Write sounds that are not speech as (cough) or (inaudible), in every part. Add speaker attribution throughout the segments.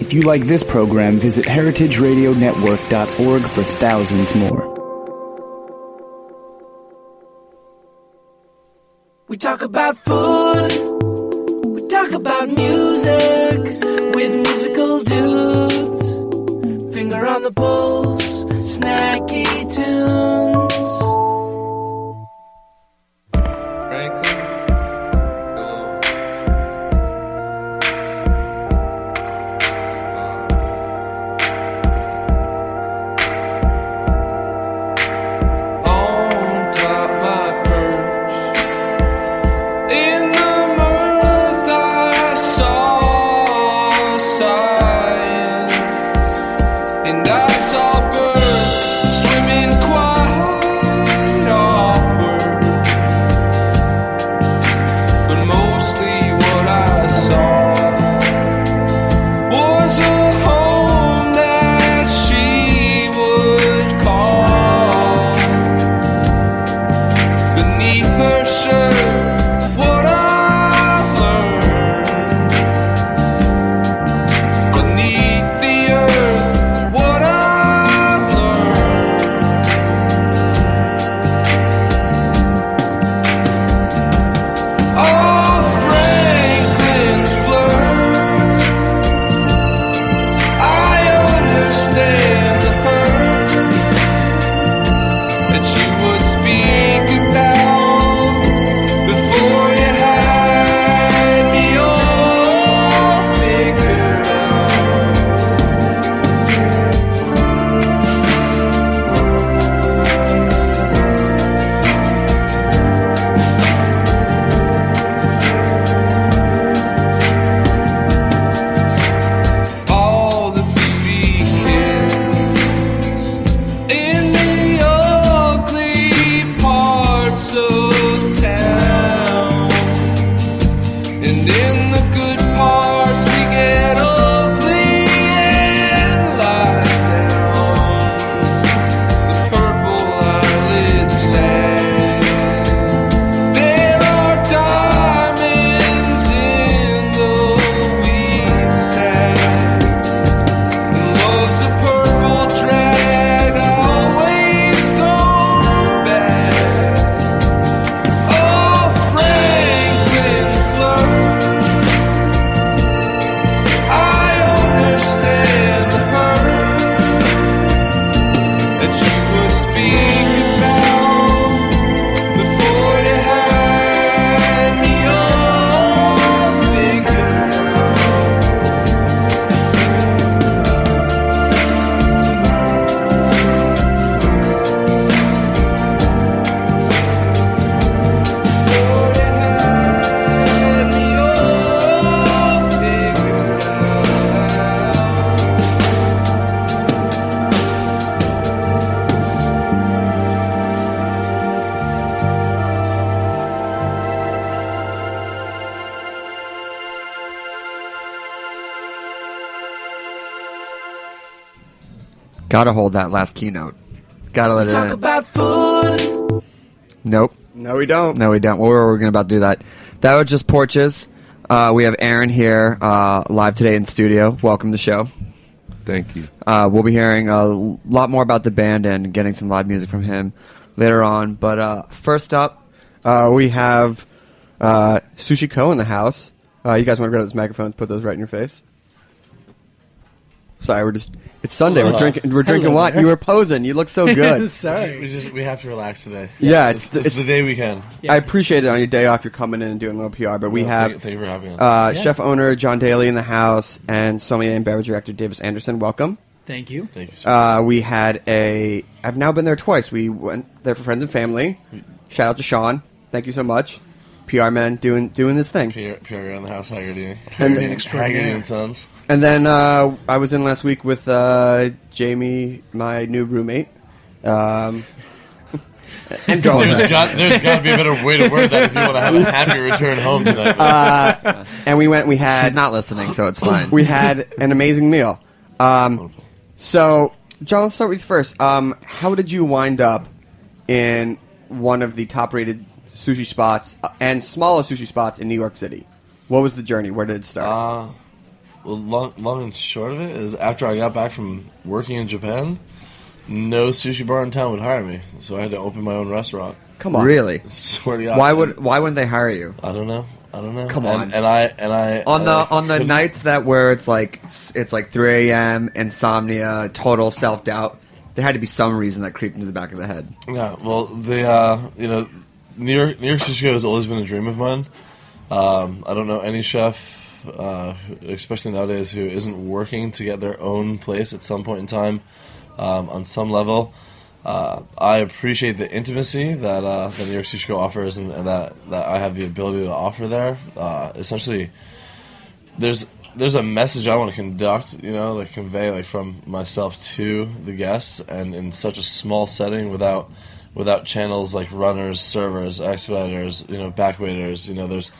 Speaker 1: If you like this program, visit heritageradionetwork.org for thousands more.
Speaker 2: We talk about food, we talk about music with musical dudes. Finger on the pulse, snacky tunes.
Speaker 3: Gotta hold that last keynote. Gotta let it
Speaker 2: Talk
Speaker 3: in.
Speaker 2: about food,
Speaker 3: Nope.
Speaker 4: No, we don't.
Speaker 3: No, we don't. Well, we're, we're going to about to do that. That was just Porches. Uh, we have Aaron here uh, live today in studio. Welcome to the show.
Speaker 5: Thank you.
Speaker 3: Uh, we'll be hearing a lot more about the band and getting some live music from him later on. But uh, first up,
Speaker 4: Uh, we have uh, Sushi Ko in the house. Uh, you guys want to grab those microphones, put those right in your face? Sorry, we're just. It's Sunday. We're drinking. We're drinking
Speaker 6: Hello
Speaker 4: wine. You were posing. You look so (laughs) good.
Speaker 6: Sorry.
Speaker 7: We just we have to relax today.
Speaker 4: Yeah,
Speaker 7: it's,
Speaker 4: it's-
Speaker 7: it's,
Speaker 4: it's-
Speaker 7: the day we can.
Speaker 4: I appreciate it on your day off. You're coming in and doing a little PR, but we
Speaker 7: Well,
Speaker 4: have
Speaker 7: thank, thank you for having us.
Speaker 4: uh,
Speaker 6: Yeah.
Speaker 4: chef owner John Daley in the house and sommelier and beverage director Davis Anderson. Welcome.
Speaker 6: Thank you.
Speaker 7: thank you. Sir.
Speaker 4: Uh, we had a. I've now been there twice. We went there for friends and family. Shout out to Sean. Thank you so much. PR man doing doing this thing.
Speaker 7: Pierre, Pierre in the house, Haggerty.
Speaker 4: And-
Speaker 7: Haggerty
Speaker 6: extraordinaire.
Speaker 7: and Sons.
Speaker 4: And then uh, I was in last week with uh, Jamie, my new roommate. Um, (laughs) and
Speaker 7: There's
Speaker 4: girlfriend.
Speaker 7: got there's got to be a better way to word that if you want to have a happy return home tonight. (laughs)
Speaker 4: Uh, and we went. We
Speaker 3: he's
Speaker 4: had
Speaker 3: not listening, so it's fine.
Speaker 4: we had an amazing meal. Um, so, John, let's start with you first. Um, how did you wind up in one of the top-rated sushi spots uh, and smallest sushi spots in New York City? What was the journey? Where did it start?
Speaker 7: Uh, well, long, long and short of it is after I got back from working in Japan, no sushi bar in town would hire me, so I had to open my own restaurant.
Speaker 4: Come on,
Speaker 3: really? (laughs)
Speaker 7: Swear to God.
Speaker 3: Why would why wouldn't they hire you?
Speaker 7: I don't know. I don't know.
Speaker 3: Come on.
Speaker 7: And, I and I
Speaker 3: On the
Speaker 7: I
Speaker 3: on the
Speaker 7: couldn't- (laughs)
Speaker 3: nights that where it's like it's like 3 a.m. insomnia, total self doubt. There had to be some reason that creeped into the back of the head.
Speaker 7: Yeah, well, the uh, you know, New York New York Sushi has always been a dream of mine. Um, I don't know any chef, uh, especially nowadays, who isn't working to get their own place at some point in time, um, on some level. Uh, I appreciate the intimacy that uh, New York City Go offers, and, and that that I have the ability to offer there. Uh, essentially, there's there's a message I want to conduct, you know, like convey like from myself to the guests, and in such a small setting without without channels like runners, servers, expediters, you know, backwaiters, you know, there's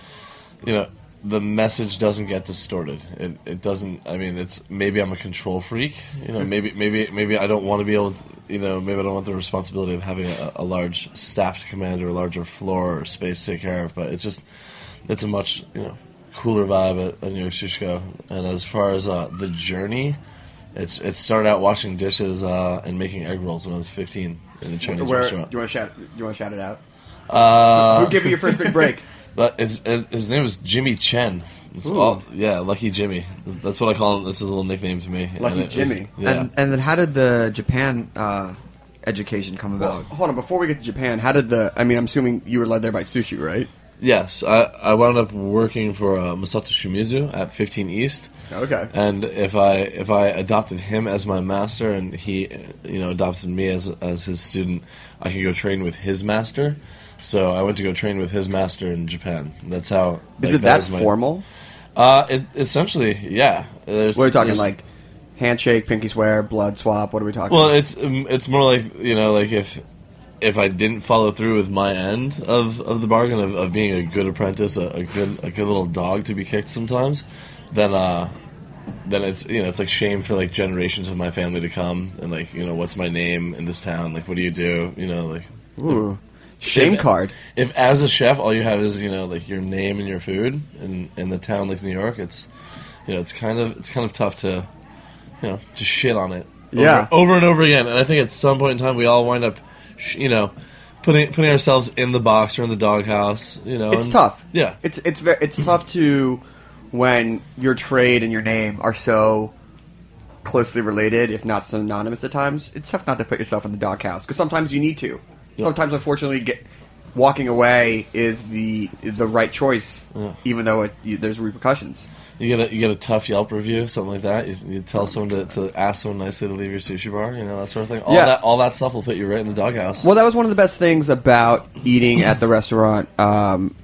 Speaker 7: you know the message doesn't get distorted. It, it doesn't. I mean, it's maybe I'm a control freak. You know, (laughs) maybe maybe maybe I don't want to be able. To, you know, maybe I don't want the responsibility of having a, a large staff to command or a larger floor or space to take care of. But it's just it's a much you know cooler vibe at, at New York Sushi Ko. And as far as uh, the journey, it's it started out washing dishes uh, and making egg rolls when I was 15 in a Chinese
Speaker 4: Where, do
Speaker 7: restaurant.
Speaker 4: you want to shout? Do you want to shout it out?
Speaker 7: Uh,
Speaker 4: Who gave you your first big break? (laughs)
Speaker 7: But his name is Jimmy Chen. It's all, yeah, Lucky Jimmy. That's what I call him. That's his little nickname to me.
Speaker 4: Lucky
Speaker 7: And it was-
Speaker 4: Jimmy.
Speaker 7: yeah.
Speaker 3: And and then how did the Japan uh, education come
Speaker 4: Well,
Speaker 3: about?
Speaker 4: hold on. Before we get to Japan, how did the? I mean, I'm assuming you were led there by sushi, right?
Speaker 7: yes, I, I wound up working for uh, Masato Shimizu at 15 East.
Speaker 4: Okay.
Speaker 7: And if I if I adopted him as my master and he you know adopted me as as his student, I could go train with his master. So I went to go train with his master in Japan. That's how.
Speaker 4: Is
Speaker 7: like,
Speaker 4: it that
Speaker 7: was my-
Speaker 4: formal?
Speaker 7: Uh, it essentially, yeah. There's,
Speaker 4: What are we talking like? Handshake, pinky swear, blood swap. What are we talking?
Speaker 7: Well, it's um, it's more like you know, like if if I didn't follow through with my end of, of the bargain of, of being a good apprentice, a, a good a good little dog to be kicked sometimes, then uh, then it's you know it's like shame for like generations of my family to come and like you know what's my name in this town? Like what do you do? You know like
Speaker 4: Ooh, shame
Speaker 7: if-
Speaker 4: card.
Speaker 7: If as a chef all you have is you know like your name and your food and in the town like New York, it's you know it's kind of it's kind of tough to you know to shit on it over,
Speaker 4: Yeah.
Speaker 7: over and over again. And I think at some point in time we all wind up sh- you know putting putting ourselves in the box or in the doghouse. You know
Speaker 4: It's
Speaker 7: and-
Speaker 4: tough.
Speaker 7: Yeah.
Speaker 4: It's it's very it's tough to when your trade and your name are so closely related, if not synonymous at times. It's tough not to put yourself in the doghouse because sometimes you need to. Sometimes, unfortunately, get walking away is the the right choice, even though it, you, there's repercussions.
Speaker 7: You get a you get a tough Yelp review, something like that. You, you tell someone to, to ask someone nicely to leave your sushi bar, you know that sort of thing. All
Speaker 4: Yeah.
Speaker 7: that all that stuff will put you right in the doghouse.
Speaker 4: Well, that was one of the best things about eating at the restaurant. Um,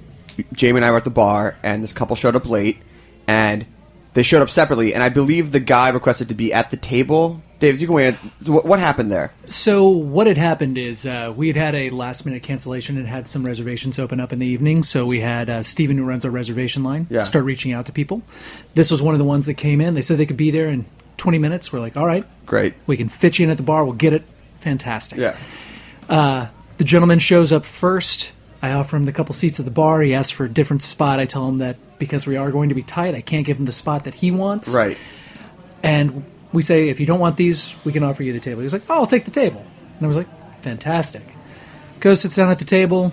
Speaker 4: Jamie and I were at the bar, and this couple showed up late, and they showed up separately. And I believe the guy requested to be at the table. Dave, you can weigh in. So what, happened there?
Speaker 6: So what had happened is uh, we had had a last minute cancellation and had some reservations open up in the evening. So we had uh, Stephen, who runs our reservation line,
Speaker 4: Yeah.
Speaker 6: start reaching out to people. This was one of the ones that came in. They said they could be there in 20 minutes. We're like, all right,
Speaker 4: Great.
Speaker 6: we can fit you in at the bar. We'll get it. Fantastic.
Speaker 4: Yeah.
Speaker 6: the gentleman shows up first. I offer him the couple seats at the bar. He asks for a different spot. I tell him that because we are going to be tight, I can't give him the spot that he wants.
Speaker 4: Right.
Speaker 6: And we say, if you don't want these, we can offer you the table. He's like, oh, I'll take the table. And I was like, fantastic. Goes, sits down at the table.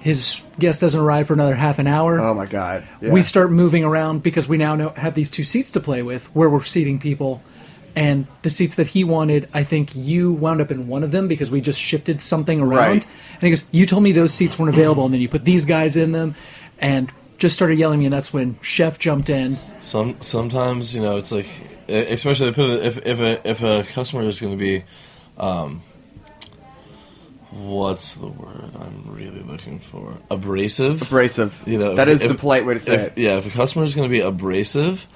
Speaker 6: His guest doesn't arrive for another half an hour.
Speaker 4: Oh my god. Yeah.
Speaker 6: We start moving around because we now know, have these two seats to play with where we're seating people. And the seats that he wanted, I think you wound up in one of them because we just shifted something around.
Speaker 4: Right.
Speaker 6: And he goes, You told me those seats weren't available. And then you put these guys in them. And just started yelling at me. And that's when Chef jumped in.
Speaker 7: Some sometimes you know it's like, especially if if a if a customer is going to be, um, what's the word I'm really looking for? Abrasive.
Speaker 4: abrasive.
Speaker 7: You know
Speaker 4: that is
Speaker 7: if-
Speaker 4: the polite way to say
Speaker 7: if,
Speaker 4: it.
Speaker 7: Yeah, if a customer is going to be abrasive,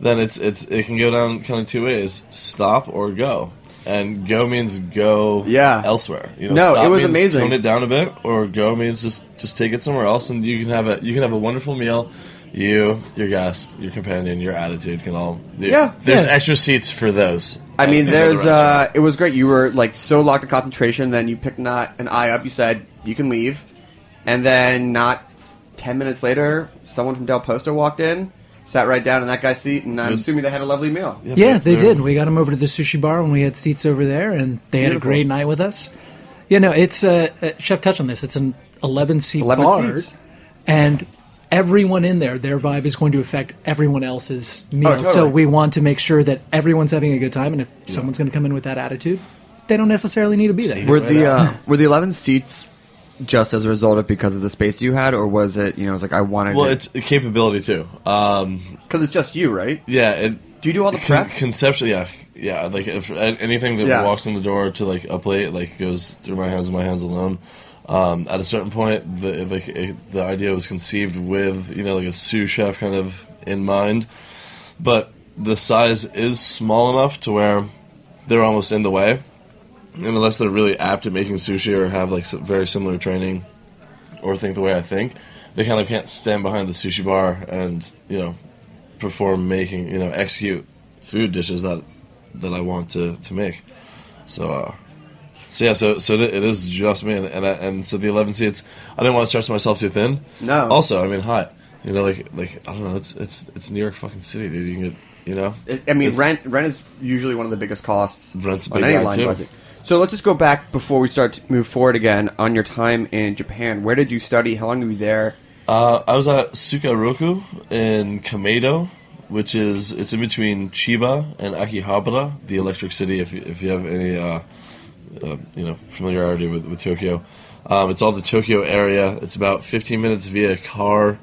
Speaker 7: then it's it's it can go down kind of two ways: stop or go. And go means go
Speaker 4: Yeah.
Speaker 7: elsewhere. You know,
Speaker 4: No, it was amazing.
Speaker 7: Tone it down a bit, or go means just just take it somewhere else, and you can have a you can have a wonderful meal. You, your guest, your companion, your attitude can all.
Speaker 4: Yeah.
Speaker 7: there's
Speaker 6: Yeah.
Speaker 7: extra seats for those.
Speaker 4: I mean,
Speaker 7: in the
Speaker 4: there's. uh It was great. You were like so locked in concentration. Then you picked not an eye up. You said you can leave, and then not ten minutes later, someone from Del Posto walked in, sat right down in that guy's seat, and I'm
Speaker 7: Good.
Speaker 4: assuming they had a lovely meal.
Speaker 6: Yeah,
Speaker 7: they're-
Speaker 6: they
Speaker 7: they're-
Speaker 6: did. We got them over to the sushi bar when we had seats over there, and they had a great night with us. Yeah, no, it's uh, uh, chef touched on this. It's an eleven seat
Speaker 4: 11
Speaker 6: bar,
Speaker 4: seats.
Speaker 6: and everyone in there, their vibe is going to affect everyone else's meal.
Speaker 4: Oh, totally.
Speaker 6: So we want to make sure that everyone's having a good time, and if someone's going to come in with that attitude, they don't necessarily need to be there.
Speaker 3: Were the uh, were the eleven seats just as a result of because of the space you had, or was it you know it's like I wanted?
Speaker 7: Well,
Speaker 3: to,
Speaker 7: it's a capability too. Um,
Speaker 4: Because it's just you, right?
Speaker 7: yeah, it,
Speaker 4: Do you do all the
Speaker 7: Con-
Speaker 4: prep?
Speaker 7: conceptually, yeah, yeah. Like if anything that
Speaker 4: Yeah.
Speaker 7: walks in the door to like a plate, like goes through my hands and my hands alone. Um, at a certain point, the it, the idea was conceived with you know like a sous chef kind of in mind, but the size is small enough to where they're almost in the way, and unless they're really apt at making sushi or have like very similar training, or think the way I think, they kind of can't stand behind the sushi bar and you know perform making you know execute food dishes that that I want to to make. So uh, so yeah, so so it is just me, and and, I, and so the eleven seats. I didn't want to stretch myself too thin.
Speaker 4: No.
Speaker 7: Also, I mean, hot. you know, like like I don't know, it's it's it's New York fucking city, dude. You can get you know.
Speaker 4: It, I mean, rent rent is usually one of the biggest costs
Speaker 7: Rent's a
Speaker 4: on any line
Speaker 7: too.
Speaker 4: budget. So let's just go back before we start to move forward again on your time in Japan. Where did you study? How long were you there?
Speaker 7: Uh, I was at Sukaroku in Kameido, which is it's in between Chiba and Akihabara, the Electric City. If you, if you have any uh, uh, you know familiarity with, with Tokyo, um, it's all the Tokyo area. It's about 15 minutes via car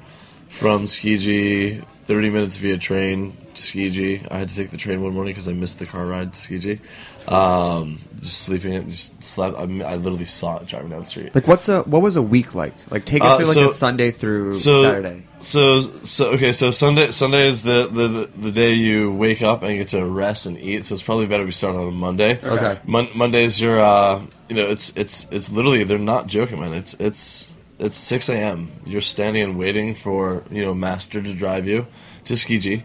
Speaker 7: from Tsukiji, 30 minutes via train to Tsukiji. I had to take the train one morning because I missed the car ride to Tsukiji. Um, just sleeping it, just slept. I, mean, I literally saw it driving down the street.
Speaker 3: like what's a what was a week like? Like take us
Speaker 7: Uh,
Speaker 3: through like
Speaker 7: so-
Speaker 3: a Sunday through
Speaker 7: so,
Speaker 3: Saturday.
Speaker 7: So so okay, so Sunday Sunday is the, the the day you wake up and get to rest and eat. So it's probably better we start on a Monday.
Speaker 3: Okay.
Speaker 7: Mon- Mondays you're uh you know it's it's it's literally they're not joking man. It's it's it's six a.m. You're standing and waiting for you know master to drive you to Tsukiji,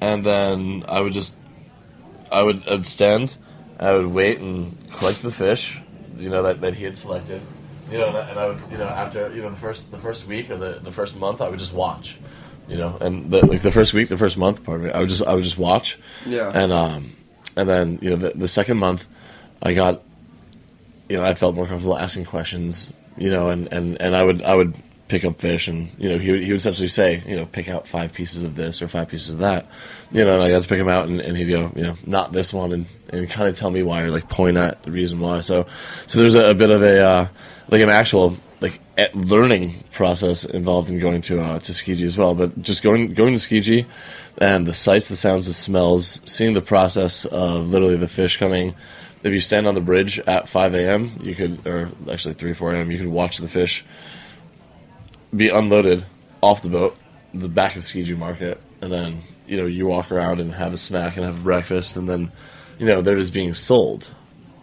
Speaker 7: and then I would just I would, I would stand, I would wait and collect the fish, you know that, that he had selected, you know, and I, and I would you know after you know the first the first week or the, the first month I would just watch, you know, and the, like the first week the first month part of it I would just I would just watch,
Speaker 4: Yeah.
Speaker 7: and um and then you know the, the second month I got, you know I felt more comfortable asking questions, you know, and, and, and I would I would pick up fish and you know he would, he would essentially say you know pick out five pieces of this or five pieces of that you know and I got to pick him out and, and he'd go you know not this one and, and kind of tell me why or like point at the reason why so so there's a, a bit of a uh, like an actual like learning process involved in going to uh, to Tsukiji as well but just going going to Tsukiji and the sights the sounds the smells seeing the process of literally the fish coming if you stand on the bridge at 5 a.m. you could or actually 3 4 a.m. you could watch the fish be unloaded off the boat, the back of Tsukiji Market, and then you know you walk around and have a snack and have a breakfast, and then you know they're just being sold,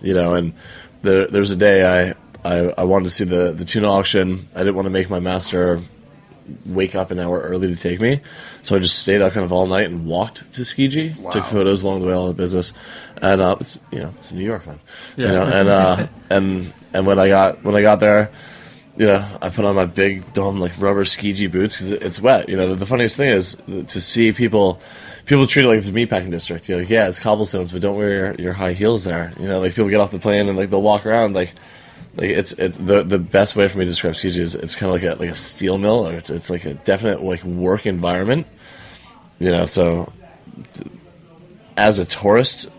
Speaker 7: you know. And there, there was a day I, I I wanted to see the the tuna auction. I didn't want to make my master wake up an hour early to take me, so I just stayed up kind of all night and walked to Tsukiji, took photos along the way, all the business, and uh, it's you know it's New York, man, you know, and uh, (laughs) and and when I got when I got there, you know, I put on my big dumb like rubber ski boots because it's wet. You know, the, the funniest thing is to see people people treat it like it's a meatpacking district. You're like, yeah, it's cobblestones, but don't wear your, your high heels there. You know, like people get off the plane and like they'll walk around like like it's it's the the best way for me to describe Tsukiji is it's kind of like a like a steel mill or it's, it's like a definite like work environment. You know, so as a tourist,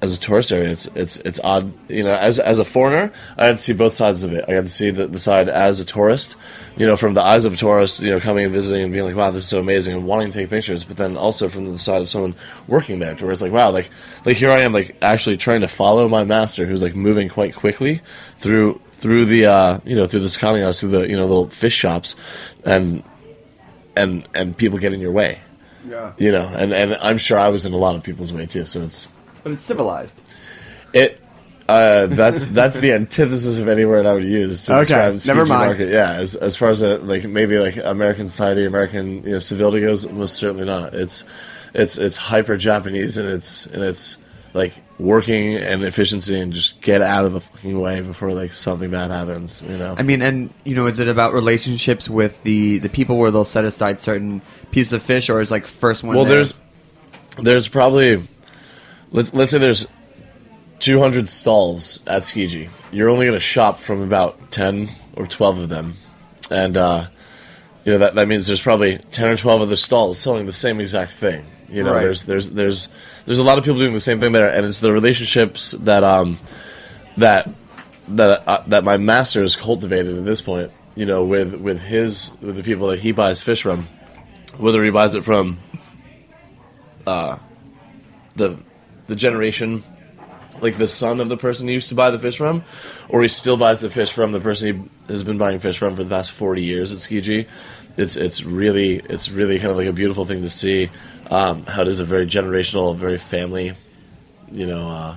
Speaker 7: as a tourist area, it's it's it's odd. You know, as as a foreigner, I had to see both sides of it. I got to see the, the side as a tourist, you know, from the eyes of a tourist, you know, coming and visiting and being like, "Wow, this is so amazing," and wanting to take pictures. But then also from the side of someone working there, to where it's like, "Wow, like like here I am, like actually trying to follow my master, who's like moving quite quickly through through the uh, you know through the scouting house, through the you know little fish shops, and and and people get in your way."
Speaker 4: Yeah.
Speaker 7: You know, and, and I'm sure I was in a lot of people's way too. So it's
Speaker 4: But it's civilized.
Speaker 7: it. Uh, that's that's the antithesis of any word I would use to
Speaker 4: Okay,
Speaker 7: describe
Speaker 4: never mind.
Speaker 7: market. Yeah, as as far as a, like maybe like American society, American you know civility goes, most certainly not. It's it's it's hyper Japanese and it's and it's like working and efficiency and just get out of the fucking way before like something bad happens. You know.
Speaker 3: I mean, and you know, is it about relationships with the the people where they'll set aside certain pieces of fish, or is like first one?
Speaker 7: well,
Speaker 3: there?
Speaker 7: there's there's probably let's let's say there's 200 stalls at Tsukiji. You're only going to shop from about 10 or 12 of them, and uh, you know that that means there's probably 10 or 12 other stalls selling the same exact thing. You know,
Speaker 3: Right.
Speaker 7: there's there's there's there's a lot of people doing the same thing there, and it's the relationships that um that that uh, that my master has cultivated at this point. You know, with with his with the people that he buys fish from, whether he buys it from uh, the the generation like the son of the person he used to buy the fish from, or he still buys the fish from the person he has been buying fish from for the past forty years at Tsukiji. It's it's really it's really kind of like a beautiful thing to see um, how it is a very generational, very family, you know, uh,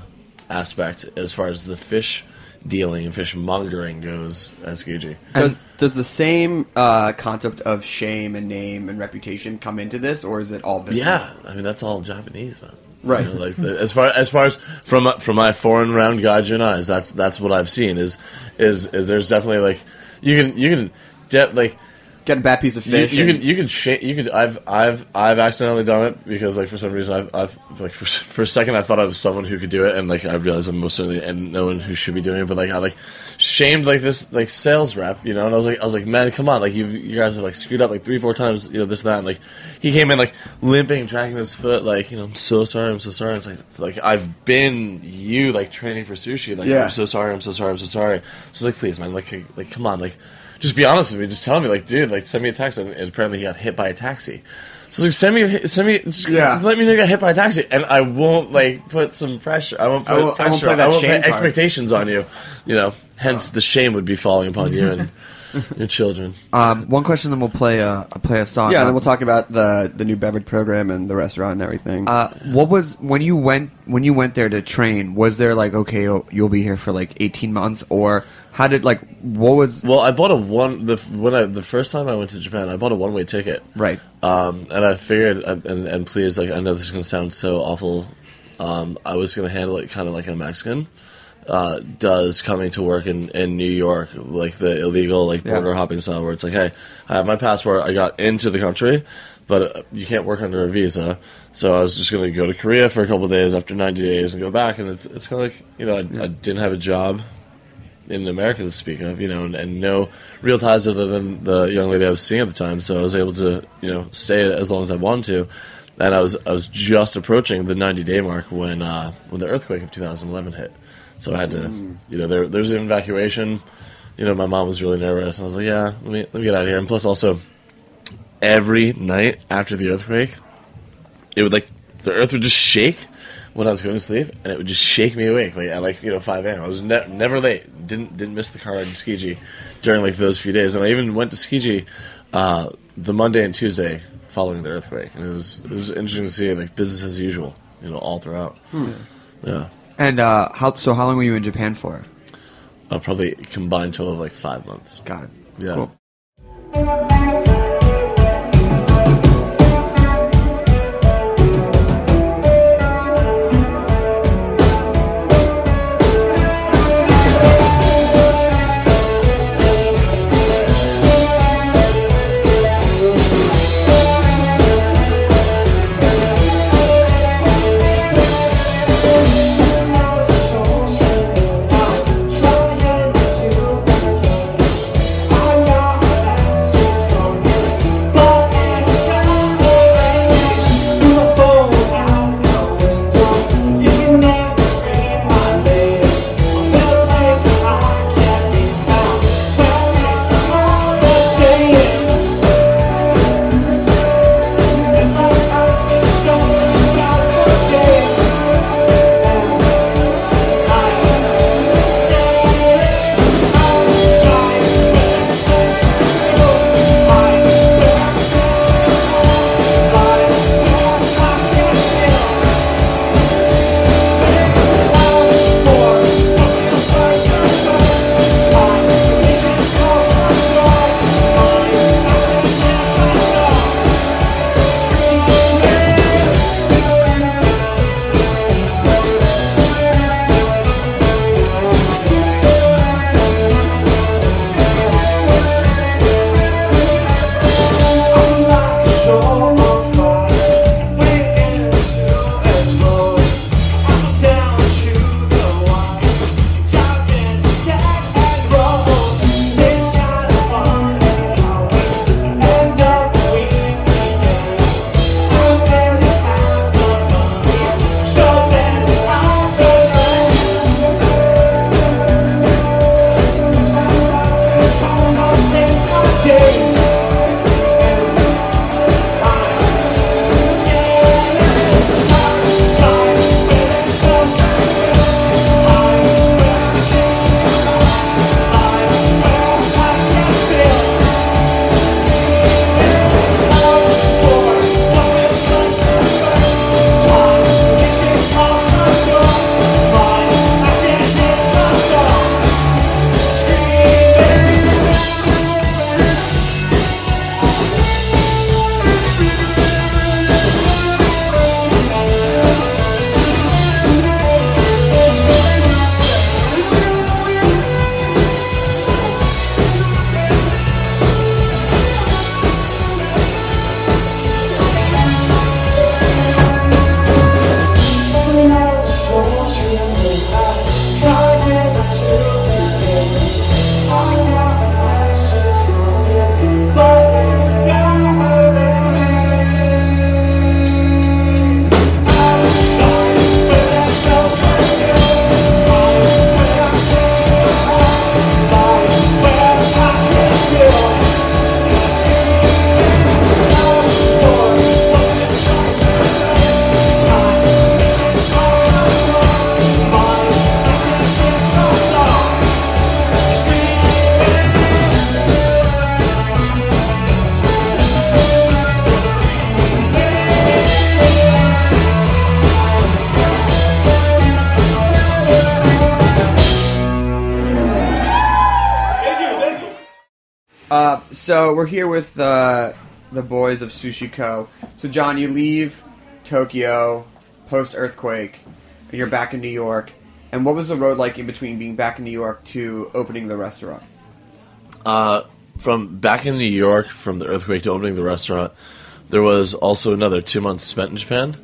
Speaker 7: aspect as far as the fish dealing and fish mongering goes at Tsukiji.
Speaker 4: Does does the same uh, concept of shame and name and reputation come into this, or is it all business?
Speaker 7: Yeah, I mean that's all Japanese, man.
Speaker 4: Right.
Speaker 7: You know, like as far as far as from from my foreign round gaijin eyes, that's that's what I've seen. Is is is there's definitely like you can you can de- like
Speaker 4: Get a bad piece of
Speaker 7: you,
Speaker 4: fish.
Speaker 7: you
Speaker 4: and-
Speaker 7: can you can sh- you could I've I've I've accidentally done it because like for some reason I've, I've like for (laughs) for a second I thought I was someone who could do it and like I realized I'm most certainly and no one who should be doing it but like I like shamed like this like sales rep you know and I was like I was like man come on like you you guys have like screwed up like three four times you know this and that and like he came in like limping dragging his foot like you know I'm so sorry I'm so sorry it's like it's like I've been you like training for sushi like
Speaker 4: Yeah.
Speaker 7: I'm so sorry I'm so sorry I'm so sorry so I was like please man like like come on like just be honest with me. Just tell me, like, dude, like, send me a text. And, and apparently, he got hit by a taxi. So like, send me, send me, just
Speaker 4: Yeah.
Speaker 7: let me know you got hit by a taxi, and I won't like put some pressure. I won't put
Speaker 4: I won't- I won't play that
Speaker 7: I won't
Speaker 4: shame
Speaker 7: put
Speaker 4: card.
Speaker 7: expectations on you. You know, hence the shame would be falling upon you and (laughs) your children.
Speaker 3: um, one question, then we'll play a I'll play a song.
Speaker 4: yeah, and then we'll talk about the the new beverage program and the restaurant and everything.
Speaker 3: Uh, what was when you went when you went there to train? Was there like okay, you'll, you'll be here for like eighteen months, or how did like what was
Speaker 7: Well, I bought a one the when I the first time I went to Japan, I bought a one way ticket.
Speaker 3: right?
Speaker 7: Um, and I figured, and, and please, like, I know this is going to sound so awful. Um, I was going to handle it kind of like a Mexican uh, does coming to work in, in New York, like the illegal, like,
Speaker 3: Yeah.
Speaker 7: border hopping style, where it's like, hey, I have my passport, I got into the country, but uh, you can't work under a visa. So I was just going to go to Korea for a couple of days after 90 days and go back. And it's, it's kind of like, you know, I, I didn't have a job in America to speak of, you know, and, and no real ties other than the young lady I was seeing at the time. So I was able to, you know, stay as long as I wanted to. And I was I was just approaching the 90 day mark when uh, when the earthquake of 2011 hit. So I had to, you know, there there was an evacuation. You know, my mom was really nervous, and I was like, yeah, let me let me get out of here. And plus, also, every night after the earthquake, it would like the earth would just shake when I was going to sleep, and it would just shake me awake. Like at like you know five a.m. I was ne- never late. Didn't didn't miss the car ride to Tsukiji during like those few days, and I even went to Tsukiji uh, the Monday and Tuesday following the earthquake, and it was it was interesting to see like business as usual, you know, all throughout. Yeah,
Speaker 3: And uh, how so? How long were you in Japan for?
Speaker 7: uh, probably combined total of like five months.
Speaker 3: Got it.
Speaker 7: Yeah.
Speaker 3: Cool.
Speaker 4: We're here with uh, the boys of Sushi Ko. So John, you leave Tokyo post earthquake, and you're back in New York. And what was the road like in between being back in New York to opening the restaurant?
Speaker 7: Uh, from back in New York, from the earthquake to opening the restaurant, there was also another two months spent in Japan,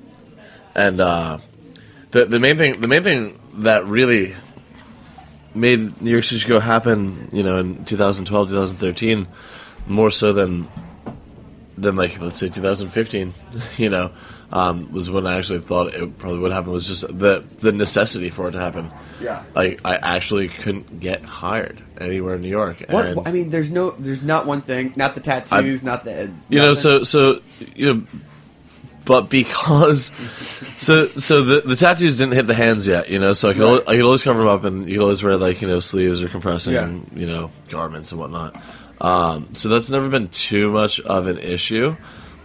Speaker 7: and uh, the the main thing the main thing that really made New York Sushi Ko happen, you know, in 2012, 2013, more so than than like let's say 2015, (laughs) you know, um, was when I actually thought it probably would happen. Was just the the necessity for it to happen.
Speaker 4: Yeah.
Speaker 7: Like I actually couldn't get hired anywhere in New York.
Speaker 4: What
Speaker 7: and-
Speaker 4: I mean, there's no, there's not one thing, not the tattoos, not the,
Speaker 7: you know so so you know but because (laughs) so so the the tattoos didn't hit the hands yet you know so i could al- i could always cover them up and you could always wear like you know sleeves or compressing
Speaker 4: Yeah.
Speaker 7: you know garments and whatnot um so that's never been too much of an issue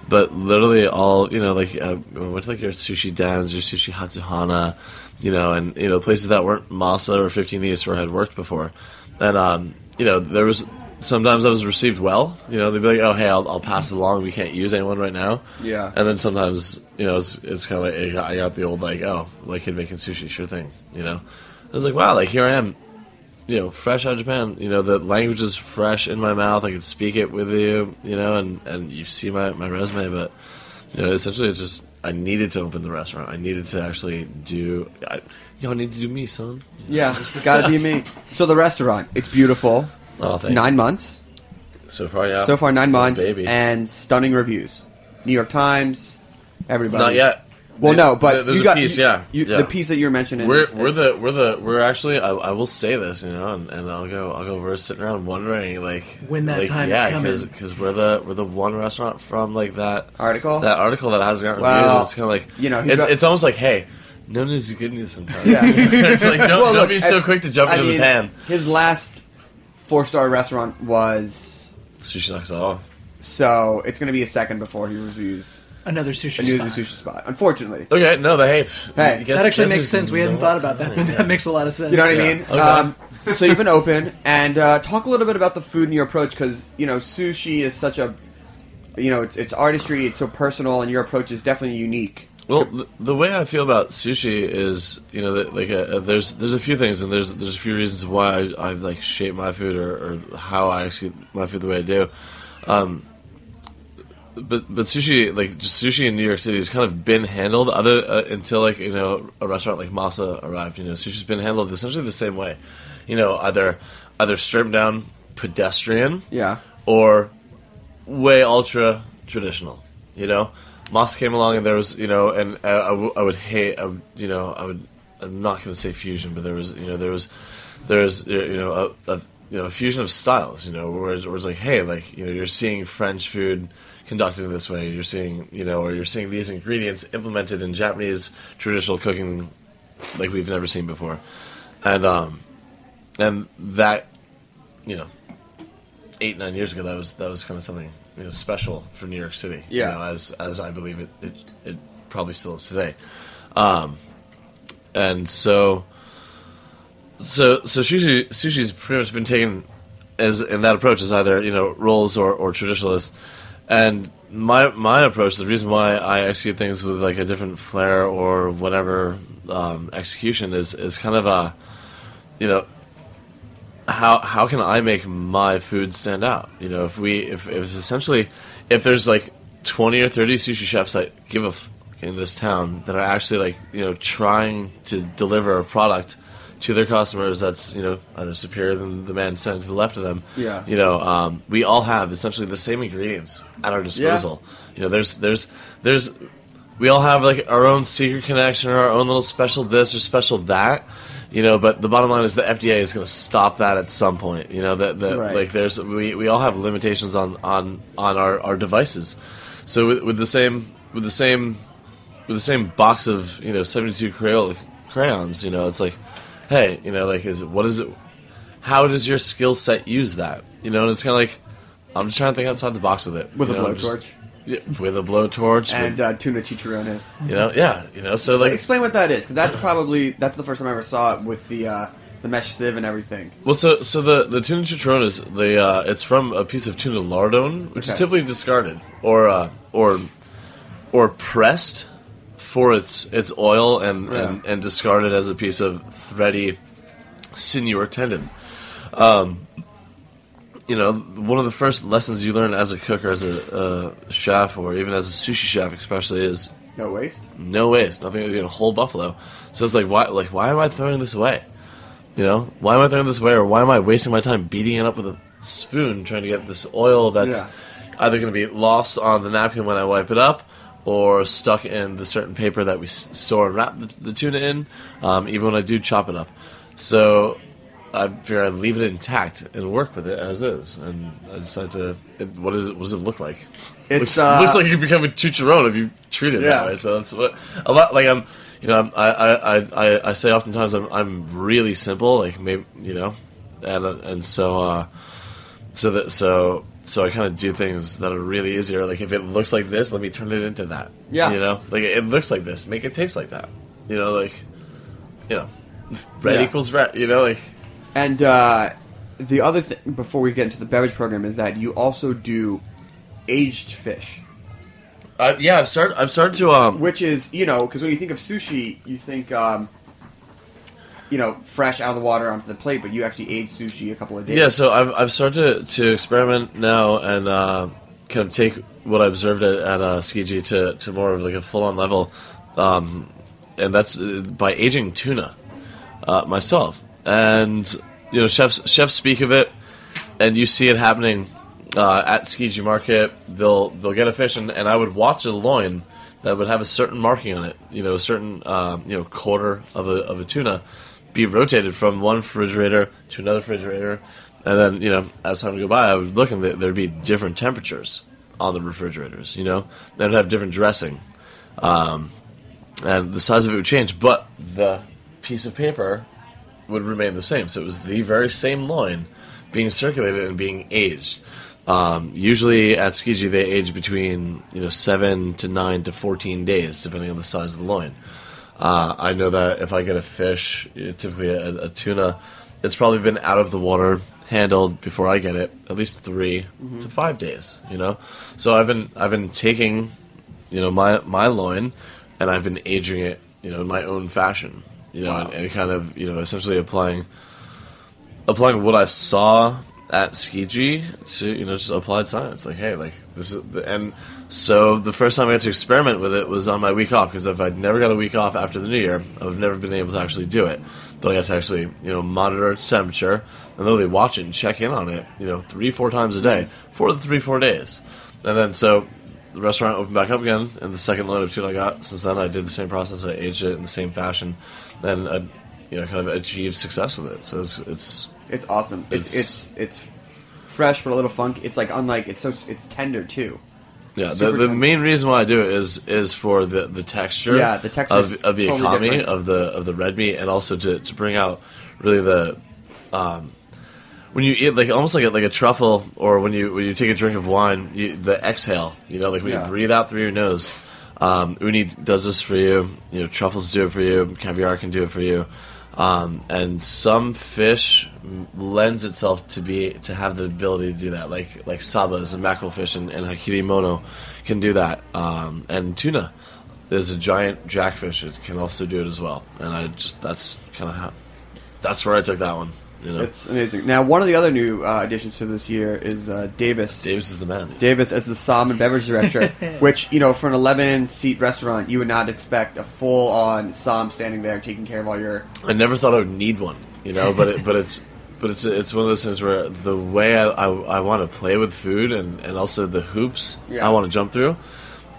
Speaker 7: but literally all you know like uh, I went to like your sushi dens your sushi hatsuhana you know and you know places that weren't masa or 15 east where i had worked before and um you know there was sometimes I was received well. You know, they'd be like, "Oh, hey, I'll, I'll pass it along. We can't use anyone right now."
Speaker 4: Yeah.
Speaker 7: And then sometimes, you know, it's, it's kind of like I got, I got the old like, "Oh, like kid making sushi, sure thing." You know, I was like, "Wow, like here I am." You know, fresh out of Japan. You know, the language is fresh in my mouth. I could speak it with you. You know, and and you see my my resume, but you know, essentially, it's just I needed to open the restaurant. I needed to actually do. I, y'all need to do me, son.
Speaker 4: yeah, gotta be me. So the restaurant, it's beautiful.
Speaker 7: Oh, thank
Speaker 4: Nine months
Speaker 7: So far, yeah.
Speaker 4: so far, nine months,
Speaker 7: baby.
Speaker 4: and stunning reviews. New York Times, everybody.
Speaker 7: Not yet.
Speaker 4: Well, no, but
Speaker 7: there- there's
Speaker 4: you
Speaker 7: a
Speaker 4: got
Speaker 7: piece,
Speaker 4: you-
Speaker 7: yeah,
Speaker 4: you-
Speaker 7: yeah.
Speaker 4: the piece that you're mentioning.
Speaker 7: We're
Speaker 4: is-
Speaker 7: we're the we're the we're actually I, I will say this you know and, and I'll go I'll go we're sitting around wondering like
Speaker 6: When that
Speaker 7: like,
Speaker 6: time is
Speaker 7: yeah
Speaker 6: coming.
Speaker 7: because we're the we're the one restaurant from like that
Speaker 4: Article?
Speaker 7: that article that hasn't gotten
Speaker 4: Well,
Speaker 7: reviewed. It's kind of like
Speaker 4: you know,
Speaker 7: it's,
Speaker 4: got-
Speaker 7: it's almost like hey no news is good news sometimes
Speaker 4: Yeah. (laughs)
Speaker 7: it's like don't,
Speaker 4: Well,
Speaker 7: don't
Speaker 4: look,
Speaker 7: be so
Speaker 4: I-
Speaker 7: quick to jump
Speaker 4: I
Speaker 7: into
Speaker 4: mean,
Speaker 7: the pan
Speaker 4: His last four star restaurant was
Speaker 7: sushi knocks off
Speaker 4: so it's going to be a second before he reviews
Speaker 6: Another sushi
Speaker 4: new
Speaker 6: spot.
Speaker 4: sushi spot. Unfortunately,
Speaker 7: okay no the hey
Speaker 4: Hey,
Speaker 7: guess-
Speaker 6: that actually
Speaker 7: guess
Speaker 6: makes
Speaker 7: who's
Speaker 6: sense. We hadn't thought about that, (laughs) but that makes a lot of sense.
Speaker 4: you know what I mean.
Speaker 7: Okay.
Speaker 4: Um, so you've been open, and uh, talk a little bit about the food and your approach because you know sushi is such a, you know, it's, it's artistry, it's so personal, and your approach is definitely unique.
Speaker 7: Well, the, the way I feel about sushi is, you know, that, like uh, there's there's a few things, and there's there's a few reasons why I, I like shape my food or, or how I execute my food the way I do. Um, but but sushi, like just sushi in New York City, has kind of been handled other uh, until like you know a restaurant like Masa arrived. You know, sushi's been handled essentially the same way. You know, either either stripped down, pedestrian,
Speaker 4: Yeah.
Speaker 7: or way ultra traditional. You know, Masa came along and there was you know, and I, I, w- I would hate, I would, you know, I would. I'm not going to say fusion, but there was you know there was there was you know a, a you know a fusion of styles. You know, where it's, where it's like hey, like you know you're seeing French food conducted this way. You're seeing you know, or you're seeing these ingredients implemented in Japanese traditional cooking like we've never seen before, and um, and that you know eight nine years ago that was that was kind of something you know special for New York City.
Speaker 4: Yeah.
Speaker 7: You know, as as I believe it it, it probably still is today. Um, and so so so sushi sushi's pretty much been taken as in that approach as either you know rolls or, or traditionalist. And my my approach, the reason why I execute things with like a different flair or whatever um, execution is is kind of a you know how how can I make my food stand out? You know, if we if, if essentially if there's like twenty or thirty sushi chefs that give a f- in this town that are actually like you know trying to deliver a product to their customers that's you know either superior than the man standing to the left of them.
Speaker 4: Yeah.
Speaker 7: You know, um, we all have essentially the same ingredients at our disposal. Yeah. You know, there's there's there's we all have like our own secret connection or our own little special this or special that. You know, but the bottom line is the FDA is going to stop that at some point. You know that that
Speaker 4: Right.
Speaker 7: like there's we, we all have limitations on on on our, our devices. So with, with the same with the same with the same box of you know 72 Crayola crayons, you know, it's like, hey, you know, like is what is it? How does your skill set use that? You know, and it's kind of like I'm just trying to think outside the box with it.
Speaker 4: With
Speaker 7: you
Speaker 4: a
Speaker 7: know,
Speaker 4: blowtorch
Speaker 7: yeah, with a blowtorch,
Speaker 4: and
Speaker 7: with,
Speaker 4: uh, tuna chicharrones.
Speaker 7: you know, yeah, you know, so
Speaker 4: So
Speaker 7: like
Speaker 4: explain what that is, because that's probably that's the first time I ever saw it with the uh, the mesh sieve and everything.
Speaker 7: Well, so so the the tuna chicharron is the uh, it's from a piece of tuna lardon, which is typically discarded or uh, or or pressed for its its oil and, and and discarded as a piece of thready sinew or tendon. Um, you know, one of the first lessons you learn as a cook or as a uh, chef or even as a sushi chef, especially, is
Speaker 4: No waste.
Speaker 7: no waste, nothing. You know, whole buffalo. So it's like, why? Like, why am I throwing this away? You know, why am I throwing this away, or why am I wasting my time beating it up with a spoon trying to get this oil that's
Speaker 4: Yeah.
Speaker 7: either going to be lost on the napkin when I wipe it up, or stuck in the certain paper that we s- store and wrap the, the tuna in, um, even when I do chop it up. So I figure I'd leave it intact and work with it as is, and I decided to. It, what, is it, what does it look like?
Speaker 4: It's,
Speaker 7: looks,
Speaker 4: uh,
Speaker 7: looks like you become a chicharron if you treat it
Speaker 4: Yeah.
Speaker 7: that way. So that's what a lot like I'm. You know, I'm, I, I, I, I, I say oftentimes I'm, I'm really simple. Like maybe you know, and uh, and so uh, so that so so I kind of do things that are really easier. Like if it looks like this, let me turn it into that.
Speaker 4: Yeah.
Speaker 7: you know, like it looks like this, make it taste like that. You know, like you know, (laughs) red
Speaker 4: Yeah.
Speaker 7: equals red. You know, like
Speaker 4: And uh, the other thing before we get into the beverage program is that you also do aged fish,
Speaker 7: uh, yeah. I've started. I've started to um.
Speaker 4: which is you know because when you think of sushi, you think um, you know fresh out of the water onto the plate, but you actually age sushi a couple of days.
Speaker 7: Yeah, so I've, I've started to, to experiment now and uh, kind of take what I observed at, at uh, Tsukiji to, to more of like a full on level, um, and that's uh, by aging tuna uh, myself. And you know, chefs chefs speak of it, and you see it happening uh, at Tsukiji Market. They'll they'll get a fish, and, and I would watch a loin that would have a certain marking on it. You know, a certain um, you know quarter of a of a tuna be rotated from one refrigerator to another refrigerator, and then you know as time would go by, I would look and there- there'd be different temperatures on the refrigerators. You know, they'd have different dressing, um, and the size of it would change, but the piece of paper would remain the same. So it was the very same loin being circulated and being aged. Um, usually at Tsukiji they age between you know seven to nine to fourteen days, depending on the size of the loin. Uh, I know that if I get a fish, uh, typically a, a tuna, it's probably been out of the water, handled before I get it, at least 3 to five days. You know, so I've been I've been taking, you know, my my loin, and I've been aging it, you know, in my own fashion. You know, and, and kind of you know essentially applying applying what I saw at Tsukiji to you know just applied science. Like, hey, like this is the, and so the first time I got to experiment with it was on my week off because if I'd never got a week off after the new year, I've never been able to actually do it. But I got to actually you know monitor its temperature and literally watch it and check in on it you know three four times a day for the three four days, and then so. The restaurant opened back up again, and the second load of tuna I got since then, I did the same process. I aged it in the same fashion, and I, you know, kind of achieved success with it. So it's, it's
Speaker 4: it's awesome. It's it's it's fresh but a little funky. It's like unlike it's so it's tender too.
Speaker 7: Yeah, the, the main reason why I do it is is for the, the texture.
Speaker 4: Yeah, the texture
Speaker 7: of, of the
Speaker 4: totally
Speaker 7: economy
Speaker 4: different.
Speaker 7: of the of the red meat, and also to, to bring out really the um, when you eat like almost like a, like a truffle, or when you when you take a drink of wine, you, the exhale. You know, like when
Speaker 4: Yeah.
Speaker 7: you breathe out through your nose. Um, uni does this for you. You know, truffles do it for you. Caviar can do it for you. Um, and some fish lends itself to be to have the ability to do that, like like sabas and mackerel fish and, and hikari mono can do that. Um, and tuna, there's a giant jackfish that can also do it as well. And I just that's kind of how that's where I took that one. You know,
Speaker 4: It's amazing. Now, one of the other new uh, additions to this year is uh, Davis.
Speaker 7: Davis is the man.
Speaker 4: Davis as the salmon beverage director, (laughs) which you know, for an 11 seat restaurant, you would not expect a full on som standing there taking care of all your.
Speaker 7: I never thought I would need one, you know, but it, but it's but it's it's one of those things where the way I, I, I want to play with food and, and also the hoops
Speaker 4: Yeah.
Speaker 7: I want to jump through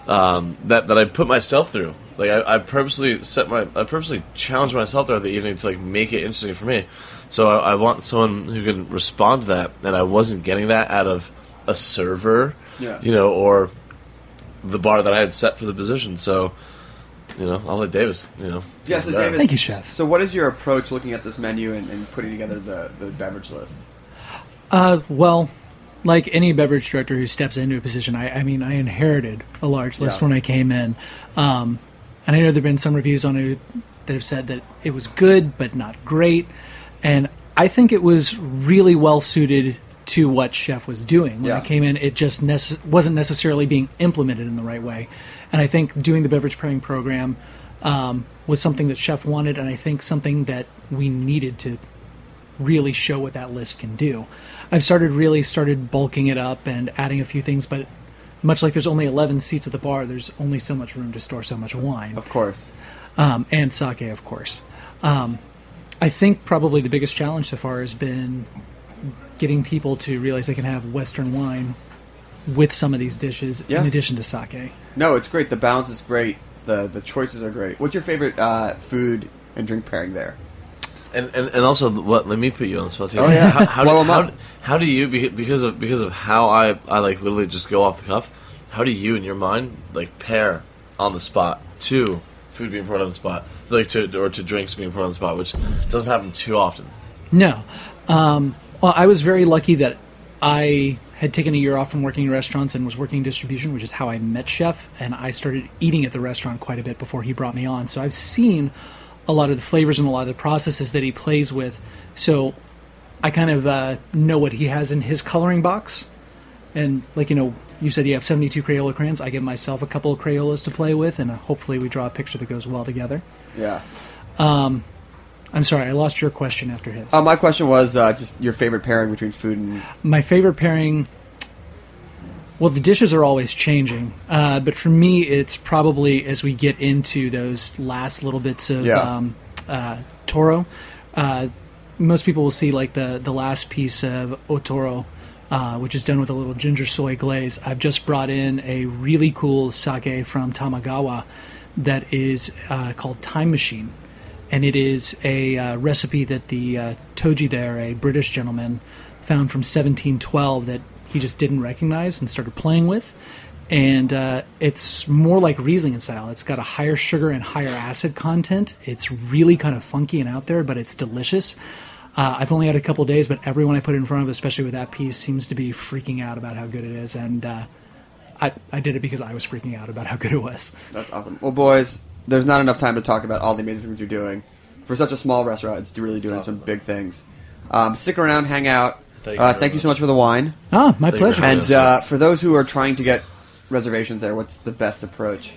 Speaker 7: um, that that I put myself through. Like I, I purposely set my I purposely challenge myself throughout the evening to like make it interesting for me. So I, I want someone who can respond to that, and I wasn't getting that out of a server,
Speaker 4: Yeah.
Speaker 7: you know, or the bar that I had set for the position. So. You know, I'll let Davis. You know,
Speaker 4: Yeah, so. Davis.
Speaker 6: Thank you, chef.
Speaker 4: So, what is your approach looking at this menu and, and putting together the, the beverage list?
Speaker 6: Uh, well, like any beverage director who steps into a position, I, I mean, I inherited a large list
Speaker 4: Yeah.
Speaker 6: when I came in, um, and I know there've been some reviews on it that have said that it was good but not great, and I think it was really well suited to what Chef was doing. When
Speaker 4: Yeah.
Speaker 6: I came in, it just nece- wasn't necessarily being implemented in the right way. And I think doing the beverage pairing program um, was something that Chef wanted, and I think something that we needed to really show what that list can do. I've started really started bulking it up and adding a few things, but much like there's only 11 seats at the bar, there's only so much room to store so much wine
Speaker 4: Of course.
Speaker 6: um, and sake, of course. Um, I think probably the biggest challenge so far has been getting people to realize they can have Western wine with some of these dishes
Speaker 4: Yeah.
Speaker 6: in addition to sake.
Speaker 4: No, it's great. The balance is great. The the choices are great. What's your favorite uh, food and drink pairing there?
Speaker 7: And, and, and also, what? Let me put you on the spot too.
Speaker 4: Oh, yeah.
Speaker 7: How, how, (laughs)
Speaker 4: Blow
Speaker 7: do,
Speaker 4: 'em
Speaker 7: how, how do you because of because of how I I like literally just go off the cuff? How do you in your mind like pair on the spot to food being poured on the spot, like to or to drinks being poured on the spot, which doesn't happen too often.
Speaker 6: No. Um, well, I was very lucky that I had taken a year off from working in restaurants and was working distribution, which is how I met Chef. And I started eating at the restaurant quite a bit before he brought me on. So I've seen a lot of the flavors and a lot of the processes that he plays with. So I kind of uh, know what he has in his coloring box. And, like, you know, you said you have 72 Crayola crayons. I give myself a couple of Crayolas to play with, and hopefully we draw a picture that goes well together.
Speaker 4: Yeah.
Speaker 6: I'm sorry, I lost your question after his.
Speaker 4: Uh, my question was uh, just your favorite pairing between food and
Speaker 6: my favorite pairing well the dishes are always changing uh, but for me it's probably as we get into those last little bits of
Speaker 4: Yeah.
Speaker 6: um, uh, toro uh, most people will see like the, the last piece of otoro uh, which is done with a little ginger soy glaze i've just brought in a really cool sake from tamagawa that is uh, called time machine and it is a uh, recipe that the uh, Toji there, a British gentleman, found from 1712 that he just didn't recognize and started playing with. And uh, it's more like Riesling in style. It's got a higher sugar and higher acid content. It's really kind of funky and out there, but it's delicious. Uh, I've only had a couple days, but everyone I put in front of, especially with that piece, seems to be freaking out about how good it is. And uh, I, I did it because I was freaking out about how good it was.
Speaker 4: That's awesome. Well, boys, there's not enough time to talk about all the amazing things you're doing. For such a small restaurant, it's really doing some big things. Um, stick around, hang out.
Speaker 7: Thank you
Speaker 4: uh, thank you so much for the wine.
Speaker 6: Ah, my
Speaker 7: Thank you
Speaker 6: pleasure.
Speaker 4: And uh, for those who are trying to get reservations there, what's the best approach?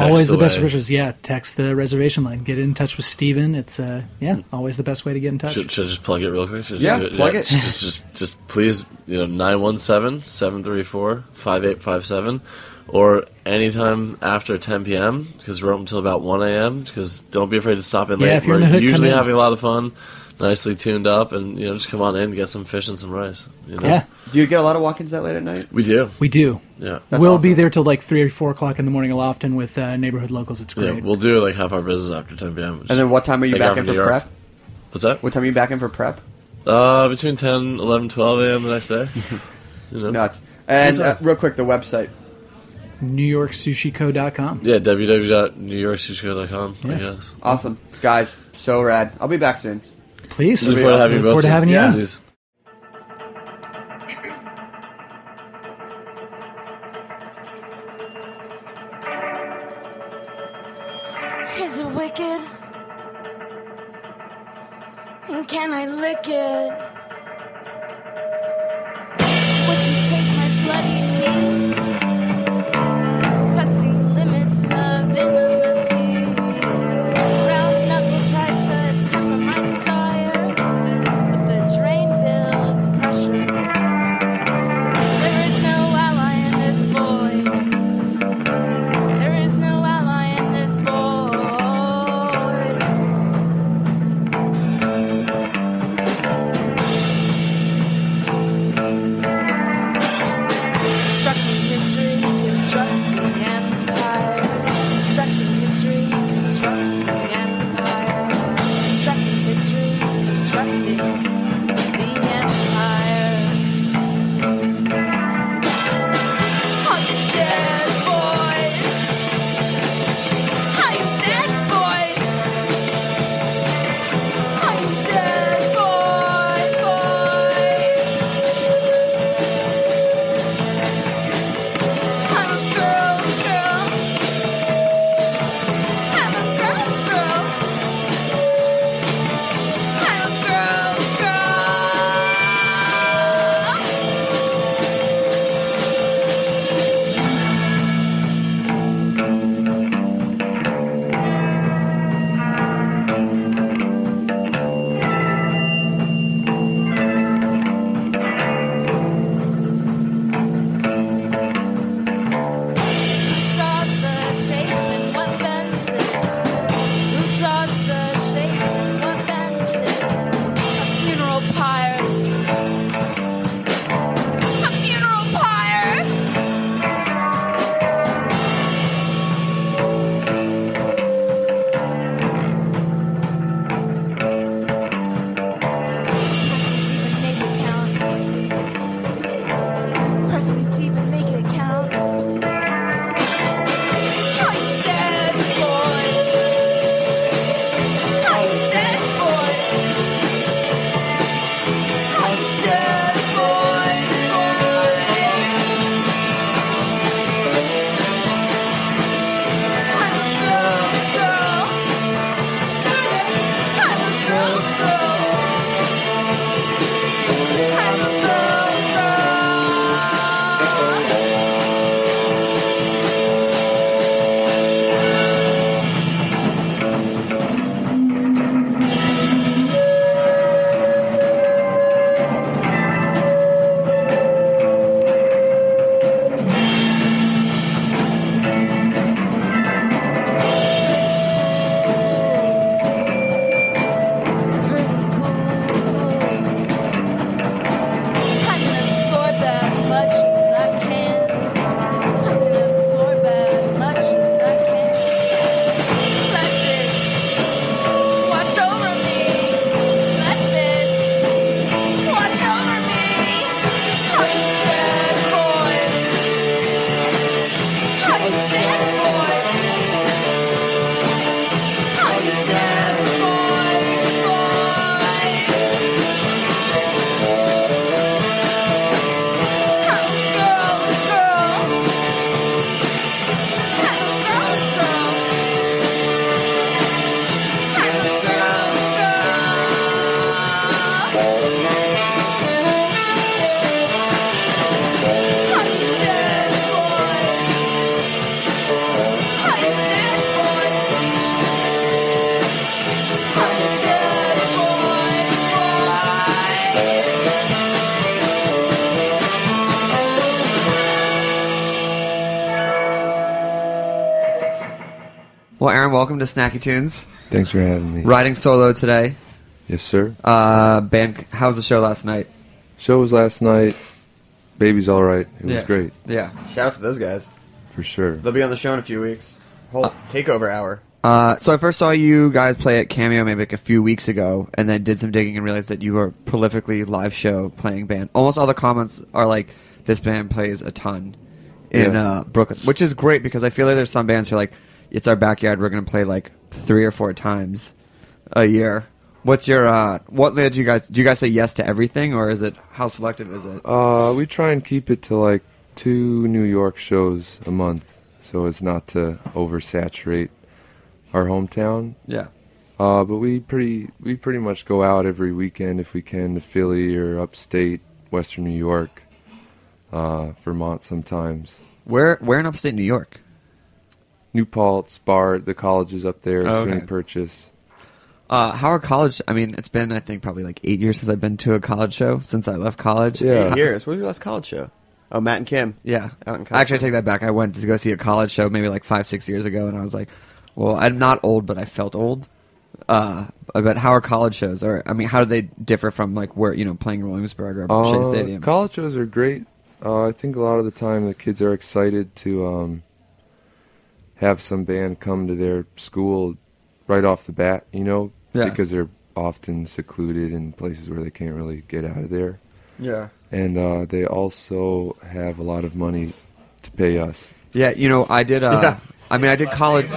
Speaker 6: Always the
Speaker 7: Text
Speaker 6: best
Speaker 7: away.
Speaker 6: approach yeah text the reservation line get in touch with steven it's uh yeah always the best way to get in touch
Speaker 7: Should, should I just plug it real quick? Should
Speaker 4: Yeah,
Speaker 7: just do
Speaker 4: plug it.
Speaker 7: Just, just, just please, you know, 917-734-5857 or anytime after 10 p.m. because we're open until about 1 a.m. because don't be afraid to stop in
Speaker 6: Yeah,
Speaker 7: late.
Speaker 6: if you're
Speaker 7: we're
Speaker 6: the hood, come
Speaker 7: usually
Speaker 6: in.
Speaker 7: having a lot of fun, nicely tuned up, and, you know, just come on in, and get some fish and some rice. You know?
Speaker 6: yeah
Speaker 4: Do you get a lot of walk-ins that late at night?
Speaker 7: We do.
Speaker 6: we do
Speaker 7: Yeah.
Speaker 4: That's
Speaker 6: we'll be there till like three or four o'clock in the morning a little often with uh, neighborhood locals it's great.
Speaker 7: Yeah, we'll do like half our business after 10 p.m.
Speaker 4: And then what time are you back in
Speaker 7: for
Speaker 4: for
Speaker 7: York.
Speaker 4: prep?
Speaker 7: What's that?
Speaker 4: What time are you back in for prep?
Speaker 7: Uh, between 10, 11, 12 a.m. the next day. (laughs) you know?
Speaker 4: Nuts. And uh, real quick, the website.
Speaker 6: newyorksushiko.com
Speaker 7: Yeah, www.newyorksushiko.com, I
Speaker 6: Yeah.
Speaker 7: guess.
Speaker 4: Awesome. Guys, so rad. I'll be back soon.
Speaker 6: Please.
Speaker 7: Look forward to having you
Speaker 6: Look forward to having you
Speaker 4: Yeah.
Speaker 3: Welcome to Snacky Tunes.
Speaker 8: Thanks for having me.
Speaker 3: Riding solo today.
Speaker 8: Yes, sir.
Speaker 3: Uh, band, how was the show last night?
Speaker 8: Show was last night. Baby's all right. It was
Speaker 3: Yeah.
Speaker 8: great
Speaker 3: Yeah.
Speaker 4: Shout out to those guys.
Speaker 8: for sure.
Speaker 4: They'll be on the show in a few weeks. Whole takeover hour.
Speaker 3: Uh, so I first saw you guys play at Cameo maybe like a few weeks ago, and then did some digging and realized that you were prolifically live show playing band. Almost all the comments are like, "This band plays a ton in
Speaker 8: Yeah.
Speaker 3: uh, Brooklyn," which is great because I feel like there's some bands who are like, "It's our backyard. We're going to play like three or four times a year." What's your uh, what did you guys? Do you guys say yes to everything, or is it how selective is it?
Speaker 8: Uh, we try and keep it to like two New York shows a month, so as not to oversaturate our hometown.
Speaker 3: Yeah.
Speaker 8: Uh, but we pretty we pretty much go out every weekend if we can to Philly or upstate, Western New York, uh, Vermont sometimes.
Speaker 3: Where where in upstate New York?
Speaker 8: New Paltz, Bard, the colleges up there,
Speaker 3: Oh, okay.
Speaker 8: SUNY Purchase.
Speaker 3: Uh, Howard College. I mean, it's been I think probably like eight years since I've been to a college show since I left college.
Speaker 8: Yeah.
Speaker 4: Eight years. What was your last college show? Oh, Matt and Kim.
Speaker 3: Yeah.
Speaker 4: Out in
Speaker 3: Actually, I take that back. I went to go see a college show maybe like five, six years ago, and I was like, well, I'm not old, but I felt old. Uh, but how are college shows? Or I mean, how do they differ from like where you know playing in Williamsburg or Shea
Speaker 8: Uh,
Speaker 3: Stadium?
Speaker 8: College shows are great. Uh, I think a lot of the time the kids are excited to um, have some band come to their school right off the bat, you know,
Speaker 3: Yeah.
Speaker 8: because they're often secluded in places where they can't really get out of there.
Speaker 4: Yeah.
Speaker 8: And uh, they also have a lot of money to pay us.
Speaker 3: yeah, you know, I did. Uh,
Speaker 4: Yeah.
Speaker 3: I mean, I did college.